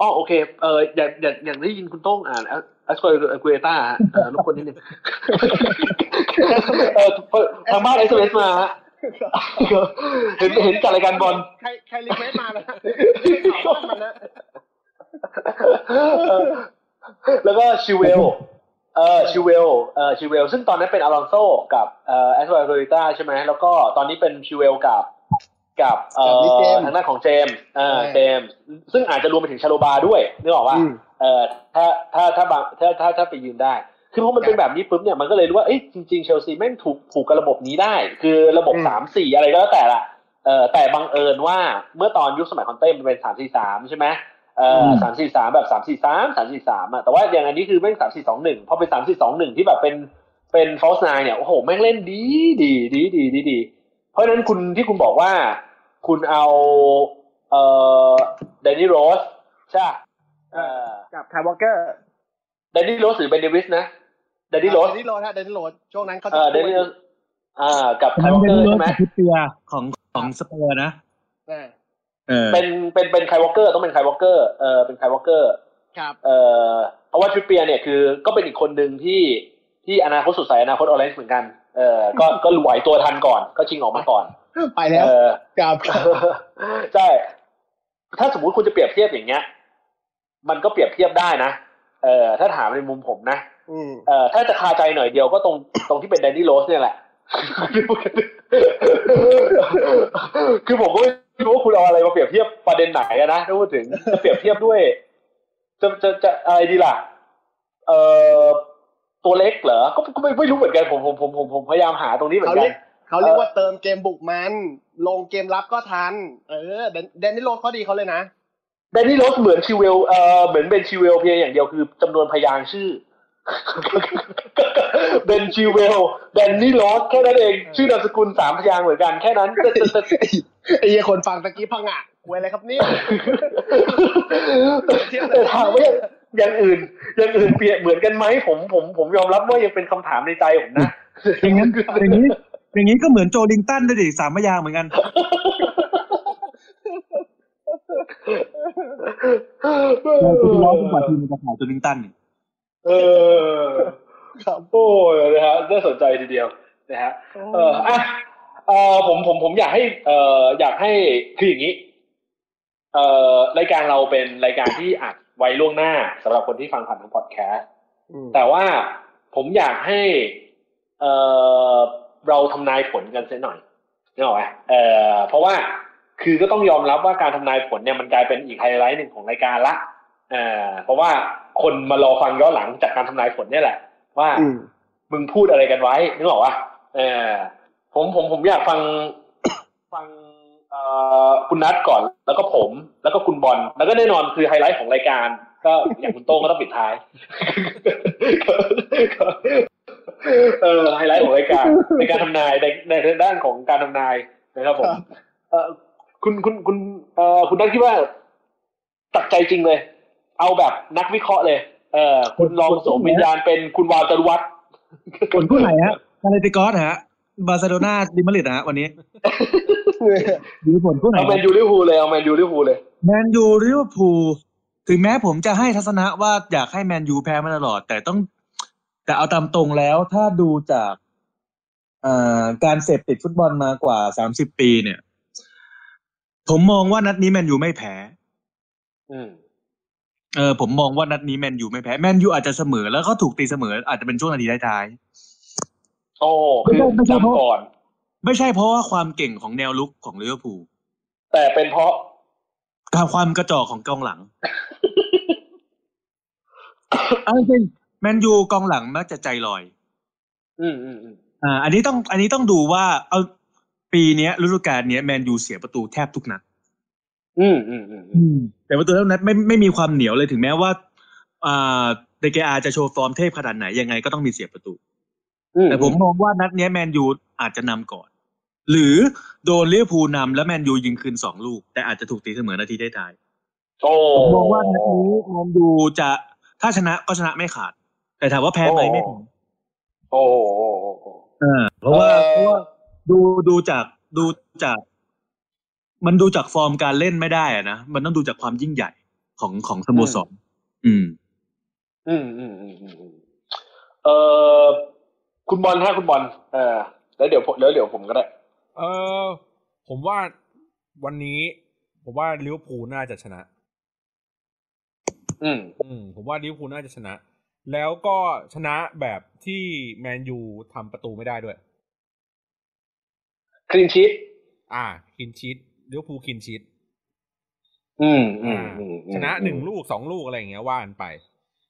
อ๋อโอเคเอออยากอยากอยากได้ยินคุณโต้งอ่านแอสโตรโคเอต้าฮะเออรบกวนนิดนึงเออทางบ้านเอสเอสมาฮะเห็นเห็นจัดรายการบอลใครใครรีเควสต์มานะไม่ได้ข่าวว่ามันนะเออแล้วก็ชิเวลเออชิเวลเออชิเวลซึ่งตอนนั้นเป็นอลอนโซกับเอ่อแอสโตรโคเอต้าใช่ไหมแล้วก็ตอนนี้เป็นชิเวลกับ กับเอ่อกับรีซ เจมส์ทางด้านของเจมส์เออใช่เจมส์ซึ่งอาจจะรวมไปถึงชาโลบาด้วยนึกออกว่าอืมเออถ้าถ้าถ้าบางถ้าถ้าถ้าไปยืนได้ คือพอมันเป็นแบบนี้ปุ๊บเนี่ยมันก็เลยรู้ว่าเอ้ยจริงๆเชลซีแม่งถูกผูกกับระบบนี้ได้ คือระบบอืมสามสี่อะไรก็แล้วแต่ละเออแต่บังเอิญว่าเมื่อตอนยุคสมัยคอนเต้มันเป็นสามสี่สามใช่ไหมเออสามสี่สามแบบสามสี่สามสามสี่สามอะแต่ว่าอย่างอันนี้คือแม่งสามสี่สองหนึ่งพอเป็นสามสี่สองหนึ่งที่แบบเป็นเป็น false nine เนี่ยโอ้โหแม่งเล่นดีดีดีดีดีดีเพราะฉะนั้นคุณที่คุณบอกว่า คุณเอาเอ่อเดนนี่โรสใช่ปะเอ่อกับคาร์วอเกอร์เดนนี่โรสหรือเบนเดวิสนะเดนนี่โรสเดนนี่โรสฮะเดนนี่โรสช่วงนั้นเขาเอจะอเดนนี่โรสอ่ากับอันคานั้ร์นวอเป็เกนอร์รถใช่ไหมกับทิปเปียของของสเปอร์นะอ่าเออเป็นเป็นเป็นไคลวอลเกอร์ต้องเป็นไคลวอลเกอร์เออเป็นไคลวอลเกอร์ครับเอ่อเพราะว่าทริปเปียร์เนี่ยคือก็เป็นอีกคนหนึ่งที่ที่อนาคตสดใสอนาคตออเรนจ์เหมือนกันเออก็ก็ไหวตัวทันก่อน ก็ชิงออกมาก่อน ไปแล้วเออครับครับใช่ถ้าสมมุติคุณจะเปรียบเทียบอย่างเงี้ย มันก็เปรียบเทียบได้นะเออถ้าถามในมุมผมนะอืมเอ่อถ้าจะคาใจหน่อยเดียวก็ตรงตรงที่เป็นแดนนี่โรสเนี่ยแหละคือผมก็ไม่รู้ว่าคุณเอาอะไรมาเปรียบเทียบประเด็นไหนอะนะถ้าพูดถึงจะเปรียบเทียบด้วย จะจะจะอะไรดีล่ะ เอ่อตัวเล็กเหรอก็ก็ไม่ไม่รู้เหมือนกันผมผมผมผมผมพยายามหาตรงนี้เหมือนกัน เขาเรียก เขาเรียกว่าเติมเกมบุกมัน ลงเกมรับก็ทัน เออเดนเดนนี่โรสเขาดีเขาเลยนะแดนนี่โรสเหมือนชิเวลเอ่อเหมือนเบนชิเวลเพียงอย่างเดียวคือจำนวนพยางค์ชื่อเบนชิเวลแดนนี่โรสแค่นั้นเอง ชื่อนามสกุลสามพยางค์เหมือนกันแค่นั้นแต่แต่แต่ไอ้เหี้ยคนฟังตะกี้พังอะคุยอะไรครับเนี่ยแต่ถามว่าอย่างอื่นอย่างอื่นเปรียบเหมือนกันไหมผมผมผมยอมรับว่ายังเป็นคำถามในใจผมนะอย่างนั้นอย่างนี้ อย่างนี้ก็เหมือนโจลิงตันด้วยดิสามพยางเหมือนกัน เราจะร้องกว่าทีมันจะขายโจลิงตันเนี่ยเออครับโอ้ยนะฮะน่าสนใจทีเดียวนะฮะเอออะเออผมผมผมอยากให้เอออยากให้คืออย่างนี้เอ่อรายการเราเป็นรายการที่อัดไว้ล่วงหน้าสำหรับคนที่ฟังผ่านทางพอดแคสต์แต่ว่าผมอยากให้เออ เราทำนายผลกันเสียหน่อยนึกออกไหมเออเพราะว่าคือก็ต้องยอมรับว่าการทำนายผลเนี่ยมันกลายเป็นอีกไฮไลท์หนึ่งของรายการละเออเพราะว่าคนมารอฟังย้อนหลังจากการทำนายผลเนี่ยแหละ ว่ามมึงพูดอะไรกันไว้นึกออกปะเออผมผมผมอยากฟังฟังเอ่อคุณนัทก่อน แล้วก็ผมแล้วก็คุณบอลแล้วก็แน่นอนคือไฮไลท์ของรายการ ก็อย่างคุณโต้งก็ต้องปิดท้าย เออไฮไลท์ของรายการในการทำนายในในด้านของการทำนายนะครับผมเออคุณคุณคุณเอ่อคุณนัทคิดว่าตัดใจจริงเลย เอาแบบนักวิเคราะห์เลย เออคุณลองสวมวิญญาณเป็นคุณวาวจรุวัฒน์ผลคู่ไหนฮะกาลาติกอสฮะบาร์เซโลนามาดริดฮะวันนี้ดูผลคู่ไหนเอาแมนยูลิเวอร์พูลเลยเอาแมนยูลิเวอร์พูลเลยแมนยูลิเวอร์พูลถึงแม้ผมจะให้ทัศนะว่าอยากให้แมนยูแพ้มาตลอด แต่ต้อง แต่เอาตามตรงแล้วถ้าดูจากเอ่อการเสพติดฟุตบอลมากว่าสามสิบปีเนี่ย ผมมองว่านัดนี้แมนยูไม่แพ้อืมเออผมมองว่านัดนี้แมนยูไม่แพ้แมนยูอาจจะเสมอแล้วก็ถูกตีเสมอ อาจจะเป็นช่วงนาทีท้ายโอ้คือไม่ใช่เพราะนำก่อนๆไม่ใช่เพราะว่าความเก่งของแนวลุกของลิเวอร์พูลแต่เป็นเพราะกับความกระจอกของกองหลังเอาจริง แมนยูกองหลังมักจะใจลอย อืมอืมอืมอ่าอันนี้ต้องอันนี้ต้องดูว่าเอาปีเนี้ยฤดูกาลเนี้ยแมนยูเสียประตูแทบทุกนัดอืมอืมอืมอืมแต่ประตูทุกนัดไม่ไม่มีความเหนียวเลยถึงแม้ว่าอ่าเดเกอาจะโชว์ฟอร์มเทพขนาดไหนยังไงก็ต้องมีเสียประตูอืแต่ผมมองว่านัดเนี้ยแมนยูอาจจะนำก่อน หรือโดนลิเวอร์พูลนำแล้วแมนยูยิงคืนสองลูก แต่อาจจะถูกตีเสมอนาทีท้ายโอ้ๆผมมองว่านัดนี้แมนยูจะถ้าชนะก็ชนะไม่ขาด แต่ถามว่าแพ้ไหมไม่แพ้โอ้โหโอ้โหโอ้โหอ่าเพราะว่าเอ่อเพราะว่าดูดูจากดูจาก มันดูจากฟอร์มการเล่นไม่ได้อะนะมันต้องดูจากความยิ่งใหญ่ของของสโมสรอืม อืมอืมอืมอืมอืมเออคุณบอลฮะคุณบอลเออแล้วเดี๋ยวผมแล้วเดี๋ยวผมก็ได้ เออผมว่าวันนี้ ผมว่าลิเวอร์พูลน่าจะชนะ อืมอืมผมว่าลิเวอร์พูลน่าจะชนะ แล้วก็ชนะแบบที่แมนยูทำประตูไม่ได้ด้วย clean sheet อ่า clean sheet ลิเวอร์พูล clean sheet อืมอืมอืมชนะหนึ่งลูกสองลูกอะไรอย่างเงี้ยว่ากันไป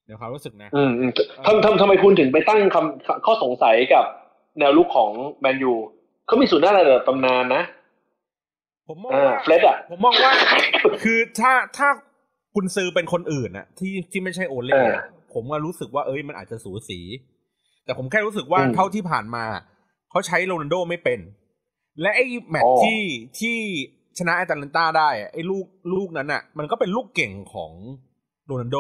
ในความรู้สึกนะ อืมอืมทำทำทำไมคุณถึงไปตั้งคำข้อสงสัยกับแนวรุกของแมนยูเขามีศูนย์หน้าระดับตำนานนะ ผมมองอ่าว่าเฟรดอะผมมองว่า คือถ้าถ้าคุณซื้อเป็นคนอื่นอะที่ที่ไม่ใช่โอเล่เอออะ ผมก็รู้สึกว่าเอ้ยมันอาจจะสูสี แต่ผมแค่รู้สึกว่าอืมเท่าที่ผ่านมาเขาใช้โรนัลโดไม่เป็น และไอ้แมตช์อ๋อที่ที่ชนะแอตแลนตาได้อะไอ้ลูกลูกนั้นอะมันก็เป็นลูกเก่งของโรนัลโด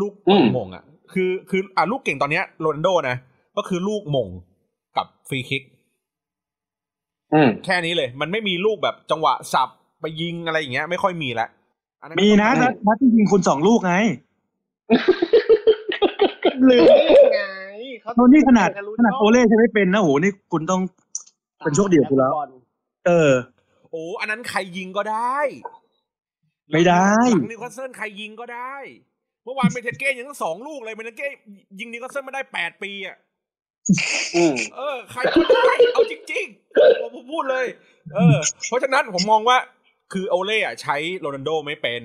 ลูกอืมมงอะคือคืออะลูกเก่งตอนเนี้ยโรนัลโดนะก็คือลูกมงกับฟรีคิกอืมแค่นี้เลย มันไม่มีลูกแบบจังหวะสับไปยิงอะไรอย่างเงี้ย ไม่ค่อยมีละอัมีนะก็นัดนัดที่ยิงคุณสองลูกไง หรือนี่ไงเขาโนนี่ขนาดรู้ขนาดโอเล่ใช้ไม่เป็นนะโหนี่คุณต้องเป็นโชคดีของคุณแล้วบอลเออ โอ้อันนั้นใครยิงก็ได้ ไม่ได้หลังนิวคาสเซิลใครยิงก็ได้ เมื่อวานเมเทเก้ยิงทั้งสองลูกเลยเมเทเก้ยิงนิวคาสเซิลมาได้แปดปีอะอืมเออ ใครก็ได้เอาจริงๆผมผมพูดเลย เออ เพราะฉะนั้นผมมองว่า คือโอเล่อะใช้โรนัลโดไม่เป็น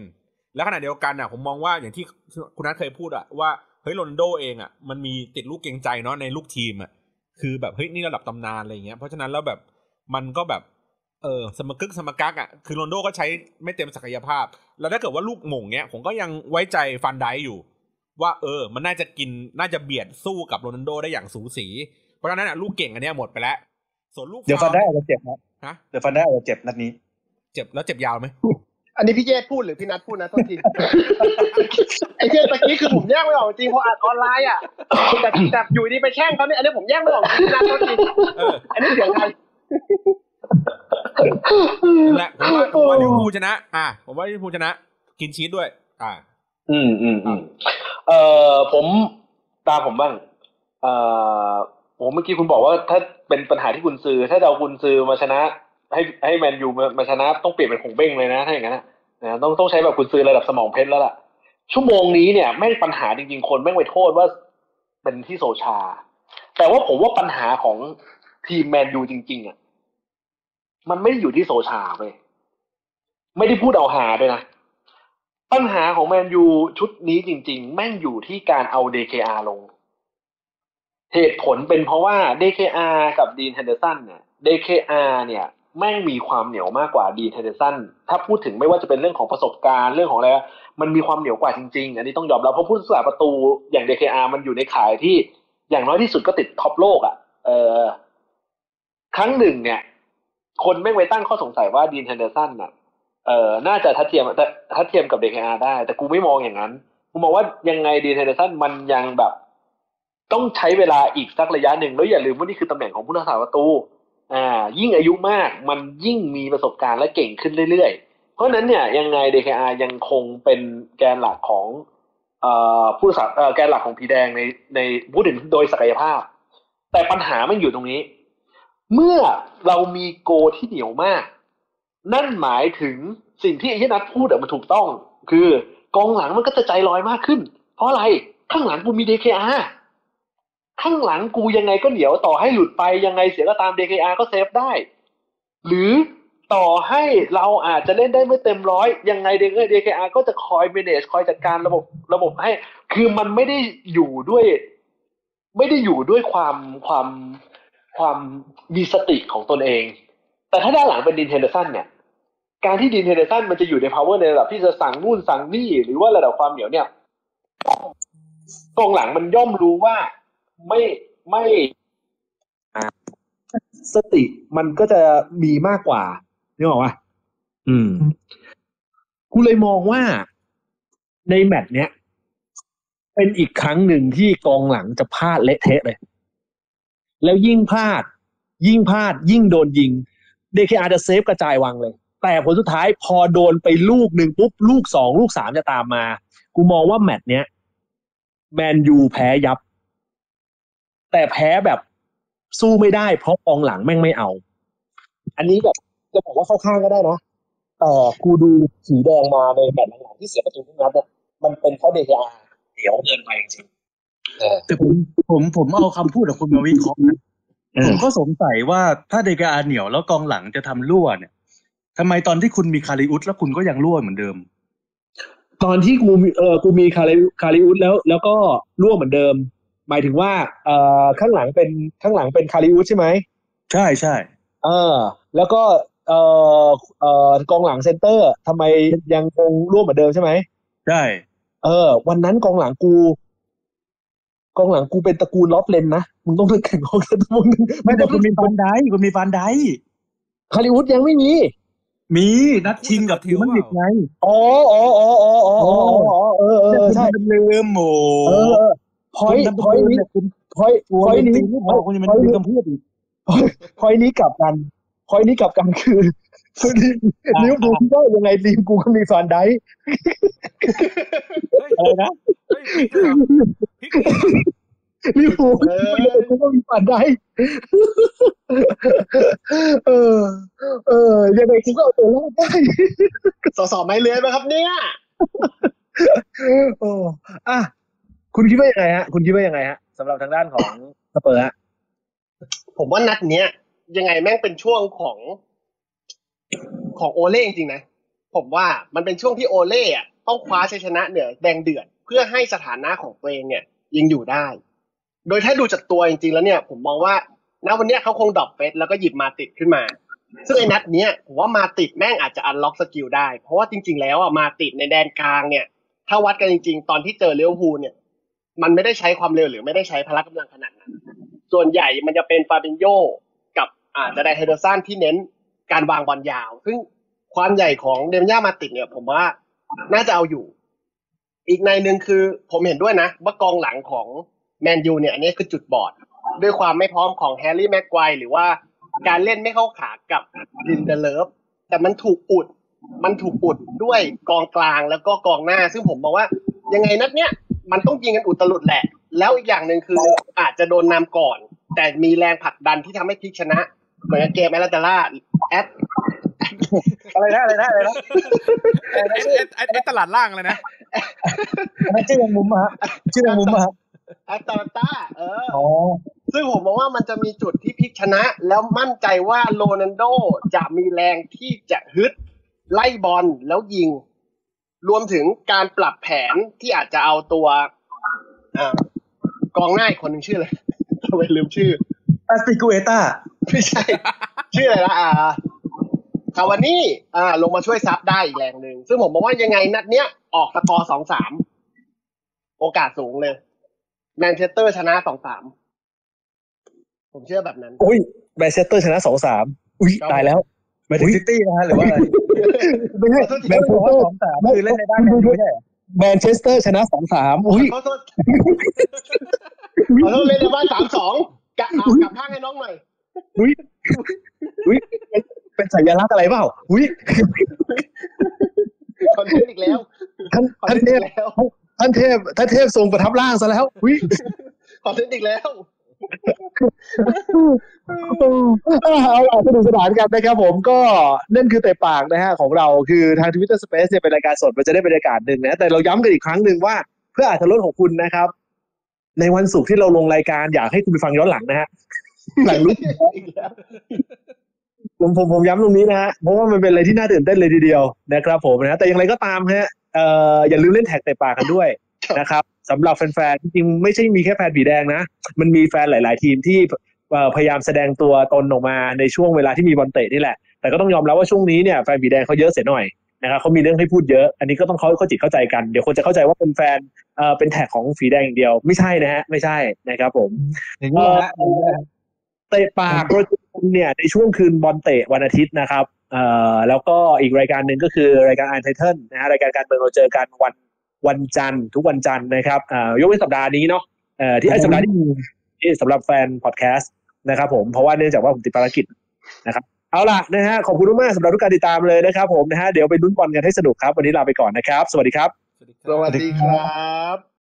แล้วขณะเดียวกันอะ ผมมองว่าอย่างที่คุณนัทเคยพูดอะว่า เฮ้ยโรนัลโดเองอะมันมีติดลูกเกรงใจเนาะในลูกทีมอะคือแบบเฮ้ยนี่ระดับตำนานอะไรอย่างเงี้ยเพราะฉะนั้นแล้วแบบมันก็แบบเออสมกึกสมกักอะคือโรนัลโดก็ใช้ไม่เต็มศักยภาพ แล้วถ้าเกิดว่าลูกหม่งเนี้ยผมก็ยังไว้ใจฟันไดอยู่ ว่าเออ มันน่าจะกินน่าจะเบียดสู้กับโรนัลโดได้อย่างสูสี เพราะฉะนั้นอะลูกเก่งอันเนี้ยหมดไปแล้วส่วนลูกเดี๋ยวฟันได้อาจจะเจ็บนะฮะเดี๋ยวฟันได้อาจจะเจ็บนัดนี้ เจ็บแล้วเจ็บยาวไหม อันนี้พี่เจษพูดหรือพี่นัทพูดนะโทษทีไอ้เจ้ตะกี้คือผมแยกไม่ออกจริงเพราะอ่านออนไลน์อะแต่แต่อยู่ดีไปแช่งเขาเนี่ยอันนี้ผมแยกไม่ออกจริงพี่นัทโทษทีเอออันนี้เสียงใครนั่นแหละผมว่าผมว่าลิเวอร์พูลชนะ อะผมว่าลิเวอร์พูลชนะ กินชีสด้วย อ่า อืมอืมอืมเอ่อผมตามผมบ้างเอ่อผมเมื่อกี้คุณบอกว่าถ้าเป็นปัญหาที่คุณซื้อถ้าเอาคุณซื้อมาชนะ ให้ให้แมนยูมามาชนะต้องเปลี่ยนเป็นขงเบ้งเลยนะถ้าอย่างนั้น นะต้องต้องใช้แบบกุนซือระดับสมองเพชรแล้วล่ะ ชั่วโมงนี้เนี่ยแม่งปัญหาจริงๆ คนแม่งไปโทษว่าเป็นที่โซลชา แต่ว่าผมว่าปัญหาของทีมแมนยูจริง ๆอะมันไม่ได้อยู่ที่โซลชาเว้ยไม่ได้พูดเอาฮาด้วยนะปัญหาของแมนยูชุดนี้จริง ๆ แม่งอยู่ที่การเอา เดเคอา ลง เหตุผลเป็นเพราะว่า เดเคอา กับดีนเฮนเดอร์สันเนี่ย เดเคอา เนี่ย แม่งมีความเหนียวมากกว่าดีนเฮนเดอร์สันถ้าพูดถึงไม่ว่าจะเป็นเรื่องของประสบการณ์เรื่องของอะไรมันมีความเหนียวกว่าจริงๆ อันนี้ต้องยอมรับเพราะผู้รักษาประตูอย่าง DKR มันอยู่ในขายที่อย่างน้อยที่สุดก็ติดท็อปโลกอะ่ะ เออครั้งหนึ่งเนี่ย คนแม่งไปตั้งข้อสงสัยว่าดีนเฮนเดอร์สันน่ะเออน่าจะทัดเทียมทัดเทียมกับ DKR ได้ แต่กูไม่มองอย่างนั้นกูมองว่ายังไงดีนเฮนเดอร์สันมันยังแบบ ต้องใช้เวลาอีกสักระยะหนึ่งแล้วอย่าลืมว่านี่คือตำแหน่งของผู้รักษาประตู อ่า ยิ่งอายุมากมันยิ่งมีประสบการณ์และเก่งขึ้นเรื่อยๆ เพราะนั้นเนี่ยยังไง DKR ยังคงเป็นแกนหลักของอ่อผู้รักษาเอ่อแกนหลักของผีแดงในในพูดถึงโดยศักยภาพ แต่ปัญหามันอยู่ตรงนี้ เมื่อเรามีโกที่เหนียวมาก นั่นหมายถึงสิ่งที่ไอ้ที่นัทพูดมันถูกต้อง คือกองหลังมันก็จะใจลอยมากขึ้น เพราะอะไรข้างหลังกูมี DKR ข้างหลังกูยังไงก็เหนียวต่อให้หลุดไปยังไงเสียก็ตาม DKR ก็เซฟได้ หรือต่อให้เราอาจจะเล่นได้ไม่เต็มร้อยยังไง DKR ก็จะคอย manage คอยจัดการระบบระบบให้ คือมันไม่ได้อยู่ด้วย ไม่ได้อยู่ด้วยความความความมีสติของตนเอง แต่ถ้าด้านหลังเป็นดีนเฮนเดอร์สันเนี่ย การที่ดีนเฮนเดอร์สันมันจะอยู่ใน power ในระดับที่จะสั่งนู่นสั่งนี่หรือว่าระดับความเหนียวเนี่ยตรงหลังมันย่อมรู้ว่า ไม่ไม่อ่าสติมันก็จะมีมากกว่านึกออกปะอืม กูเลยมองว่าในแมตช์เนี้ย เป็นอีกครั้งหนึ่งที่กองหลังจะพลาดเละเทะเลย แล้วยิ่งพลาด ยิ่งพลาด ยิ่งโดนยิง DKR จะเซฟกระจายวางเลย แต่ผลสุดท้ายพอโดนไปลูกหนึ่งปุ๊บ ลูกสองลูกสามจะตามมา กูมองว่าแมตช์เนี้ย แมนยูแพ้ยับ แต่แพ้แบบสู้ไม่ได้เพราะกองหลังแม่งไม่เอา อันนี้แบบจะบอกว่าเข้าข้างก็ได้นะแต่กูดูสีแดงมาในแมตช์หลังๆที่เสียประตูทุกนัดเนี่ยมันเป็นเพราะ DKR เหนียวเกินไปจริงๆเออแต่ผมผมผมเอาคำพูดของคุณมาวิเคราะห์นะผมก็สงสัยว่าถ้าเดกาเหนียวแล้วกองหลังจะทำรั่วเนี่ยทำไมตอนที่คุณมีคาริอุสแล้วคุณก็ยังรั่วเหมือนเดิม ตอนที่กูมีเออกูมีคาริคาริอุสแล้ว แล้วก็ร่วมเหมือนเดิม หมายถึงว่าเอ่อข้างหลังเป็นข้างหลังเป็นคาริอุสใช่ไหมใช่ใช่เออแล้วก็เอ่อเอ่อกองหลังเซนเตอร์ทำไมยังคงร่วมเหมือนเดิมใช่ไหมใช่เออ วันนั้นกองหลังกู กองหลังกูเป็นตระกูลลอฟเลนนะมึงต้องนึกถึงกองหลังตระกูลนึงไม่แต่คุณมีฟันได้คุณมีฟันได้ฮอลลีวูดยังไม่มีมีนัดชิงกับทีมมันดิดไงอ๋ออ๋ออ๋ออ๋ออ๋ออ๋ออ๋อเออเออใช่คุณลืมโอ้เออเออ พอยคุณพอยนี้คุณพอยตัวพอยนี้นี้ไม่พอคุณยังไม่มีคำพูดอีกพอยนี้กลับกันพอยนี้กลับกันคือคือลิเวอร์พูลก็ยังไงทีมกูก็มีฟานไดค์เฮ้ยอะไรนะเฮ้ยพลิกเลยเหรอพลิกเลยเหรอลิเวอร์พูลเออยังไงกูก็มีฟานไดค์เออ เออยังไงกูก็เอาตัวรอดได้สอสอไม้เลื้อยไหมครับเนี่ยโอ้อะ คุณคิดว่ายังไงฮะ คุณคิดว่ายังไงฮะสำหรับทางด้านของสเปอร์ฮะผมว่านัดเนี้ย ยังไงแม่งเป็นช่วงของของโอเล่จริงๆนะ ผมว่ามันเป็นช่วงที่โอเล่อะต้องคว้าชัยชนะเหนือแดงเดือด เพื่อให้สถานะของตัวเองเนี่ยยังอยู่ได้ โดยถ้าดูจากตัวจริงๆแล้วเนี่ย ผมมองว่าณวันนี้เขาคง drop เฟร็ดแล้วก็หยิบมาติชขึ้นมา ซึ่งไอ้นัดเนี้ยผมว่ามาติชแม่งอาจจะ unlock skill ได้ เพราะว่าจริง ๆ แล้วอะมาติชในแดนกลางเนี่ย ถ้าวัดกันจริง ๆ ตอนที่เจอลิเวอร์พูลเนี่ย มันไม่ได้ใช้ความเร็วหรือไม่ได้ใช้พละกำลังขนาดนั้น ส่วนใหญ่มันจะเป็นฟาบินโยกับอาจะได้เฮนเดอร์สันที่เน้นการวางบอลยาว ซึ่งความใหญ่ของเนมันยามาติชเนี่ย ผมว่าน่าจะเอาอยู่ อีกนัยหนึ่งคือผมเห็นด้วยนะว่ากองหลังของแมนยูเนี่ยอันนี้คือจุดบอด ด้วยความไม่พร้อมของแฮร์รี่แม็กไกวร์หรือว่าการเล่นไม่เข้าขากับลินเดเลิฟแต่มันถูกอุด มันถูกอุดด้วยกองกลางแล้วก็กองหน้า ซึ่งผมมองว่ายังไงนัดเนี้ย มันต้องยิงกันอุตลุดแหละ แล้วอีกอย่างหนึ่งคืออาจจะโดนนำก่อน แต่มีแรงผลักดันที่ทำให้พลิกชนะ เหมือนกับเกมแอตแลนตาล่าแอตอะไรนะอะไรนะอะไรนะไอ้ไอ้ไอ้ไอ้ไอ้ตลาดล่างอะไรนะนั่นชื่อแมงมุมอะฮะชื่อแมงมุมอะฮะแอตแลนตาเอออ๋อซึ่งผมมองว่ามันจะมีจุดที่พลิกชนะ แล้วมั่นใจว่าโรนัลโดจะมีแรงที่จะฮึดไล่บอลแล้วยิง รวมถึงการปรับแผนที่อาจจะเอาตัวอ่ากองหน้าอีกคนหนึ่งชื่ออะไรทำไมลืมชื่ออาสติกูเอต้าไม่ใช่ ชื่ออะไรละอ่าคาวานี่อ่า ลงมาช่วยซับได้อีกแรงหนึ่งซึ่งผมมองว่ายังไงนัดเนี้ยออกสกอร์สองสามโอกาสสูงเลยแมนเชสเตอร์ชนะสองสามผมเชื่อแบบนั้น อุ้ยแมนเชสเตอร์ชนะสองสามอุ้ยครับตายแล้วหมายถึงซิตี้นะฮะหรือว่าอะไร ไม่ใช่ขอโทษทีแมนเชสบอกเตอว่าร์สองสามคือเล่นในบ้านแมนยูไม่ใช่เหรอแมนเชสเตอร์ชนะสองสามอุ้ยขอโทษขอโทษเล่นในบ้านสามสองกะเอากลับข้างให้น้องหน่อยอุ้ยอุ้ยเป็นเป็นสัญลักษณ์อะไรเปล่าอุ้ยคอนเทนต์อีกแล้วท่านคอนท่านเทนเทต์พอีกแล้วท่านเทพท่านเทพทรงประทับร่างซะแล้วอุ้ยคอนเทนต์อีกแล้ว เอาล่ะสนุกสนานกันนะครับผมก็นั่นคือแต่ปากนะฮะของเราคือทาง Twitter Space เนี่ยเป็นรายการสดมันจะได้บรรยากาศหนึ่งนะแต่เราย้ำกันอีกครั้งหนึ่งว่า เพื่ออาธรรถของคุณนะครับ ในวันศุกร์ที่เราลงรายการอยากให้คุณไปฟังย้อนหลังนะฮะหลังลุกผมผมผมย้ำตรงนี้นะฮะเพราะว่ามันเป็นอะไรที่น่าตื่นเต้นเลยทีเดียวนะครับ ผมนะแต่อย่างไรก็ตามฮะเอ่ออย่าลืมเล่นแท็กแต่ปากกันด้วยนะครับ สำหรับแฟนๆจริงๆไม่ใช่มีแค่แฟนผีแดงนะ มันมีแฟนหลาย ๆ ทีมที่เอ่อพยายามแสดงตัวตนออกมาในช่วงเวลาที่มีบอลเตะนี่แหละ แต่ก็ต้องยอมรับว่าช่วงนี้เนี่ยแฟนผีแดงเขาเยอะเสียหน่อยนะครับเขามีเรื่องให้พูดเยอะ อันนี้ก็ต้องเขาเข้าจิตเข้าใจกัน เดี๋ยวคนจะเข้าใจว่าเป็นแฟนเอ่อเป็นแท็กของผีแดงอย่างเดียว ไม่ใช่นะฮะ ไม่ใช่นะครับผมอย่างนี้ฮะอย่างนี้นะเตะปากพอดแคสต์เนี่ยในช่วงคืนบอลเตะวันอาทิตย์นะครับเอ่อแล้วก็อีกรายการหนึ่งก็คือรายการไอไทเทิลนะฮะรายการการเมืองเราเจอกันวัน วันจันทร์ทุกวันจันทร์นะครับเอ่อยกเว้นสัปดาห์นี้เนาะเอ่อที่ไอ้สัปดาห์นี้ที่สำหรับแฟนพอดแคสต์นะครับผมเพราะว่าเนื่องจากว่าผมติดภารกิจนะครับเอาล่ะนะฮะขอบคุณมากๆสำหรับทุกการติดตามเลยนะครับผมนะฮะเดี๋ยวไปลุ้นบอลกันให้สนุกครับ วันนี้ลาไปก่อนนะครับ สวัสดีครับ สวัสดีครับ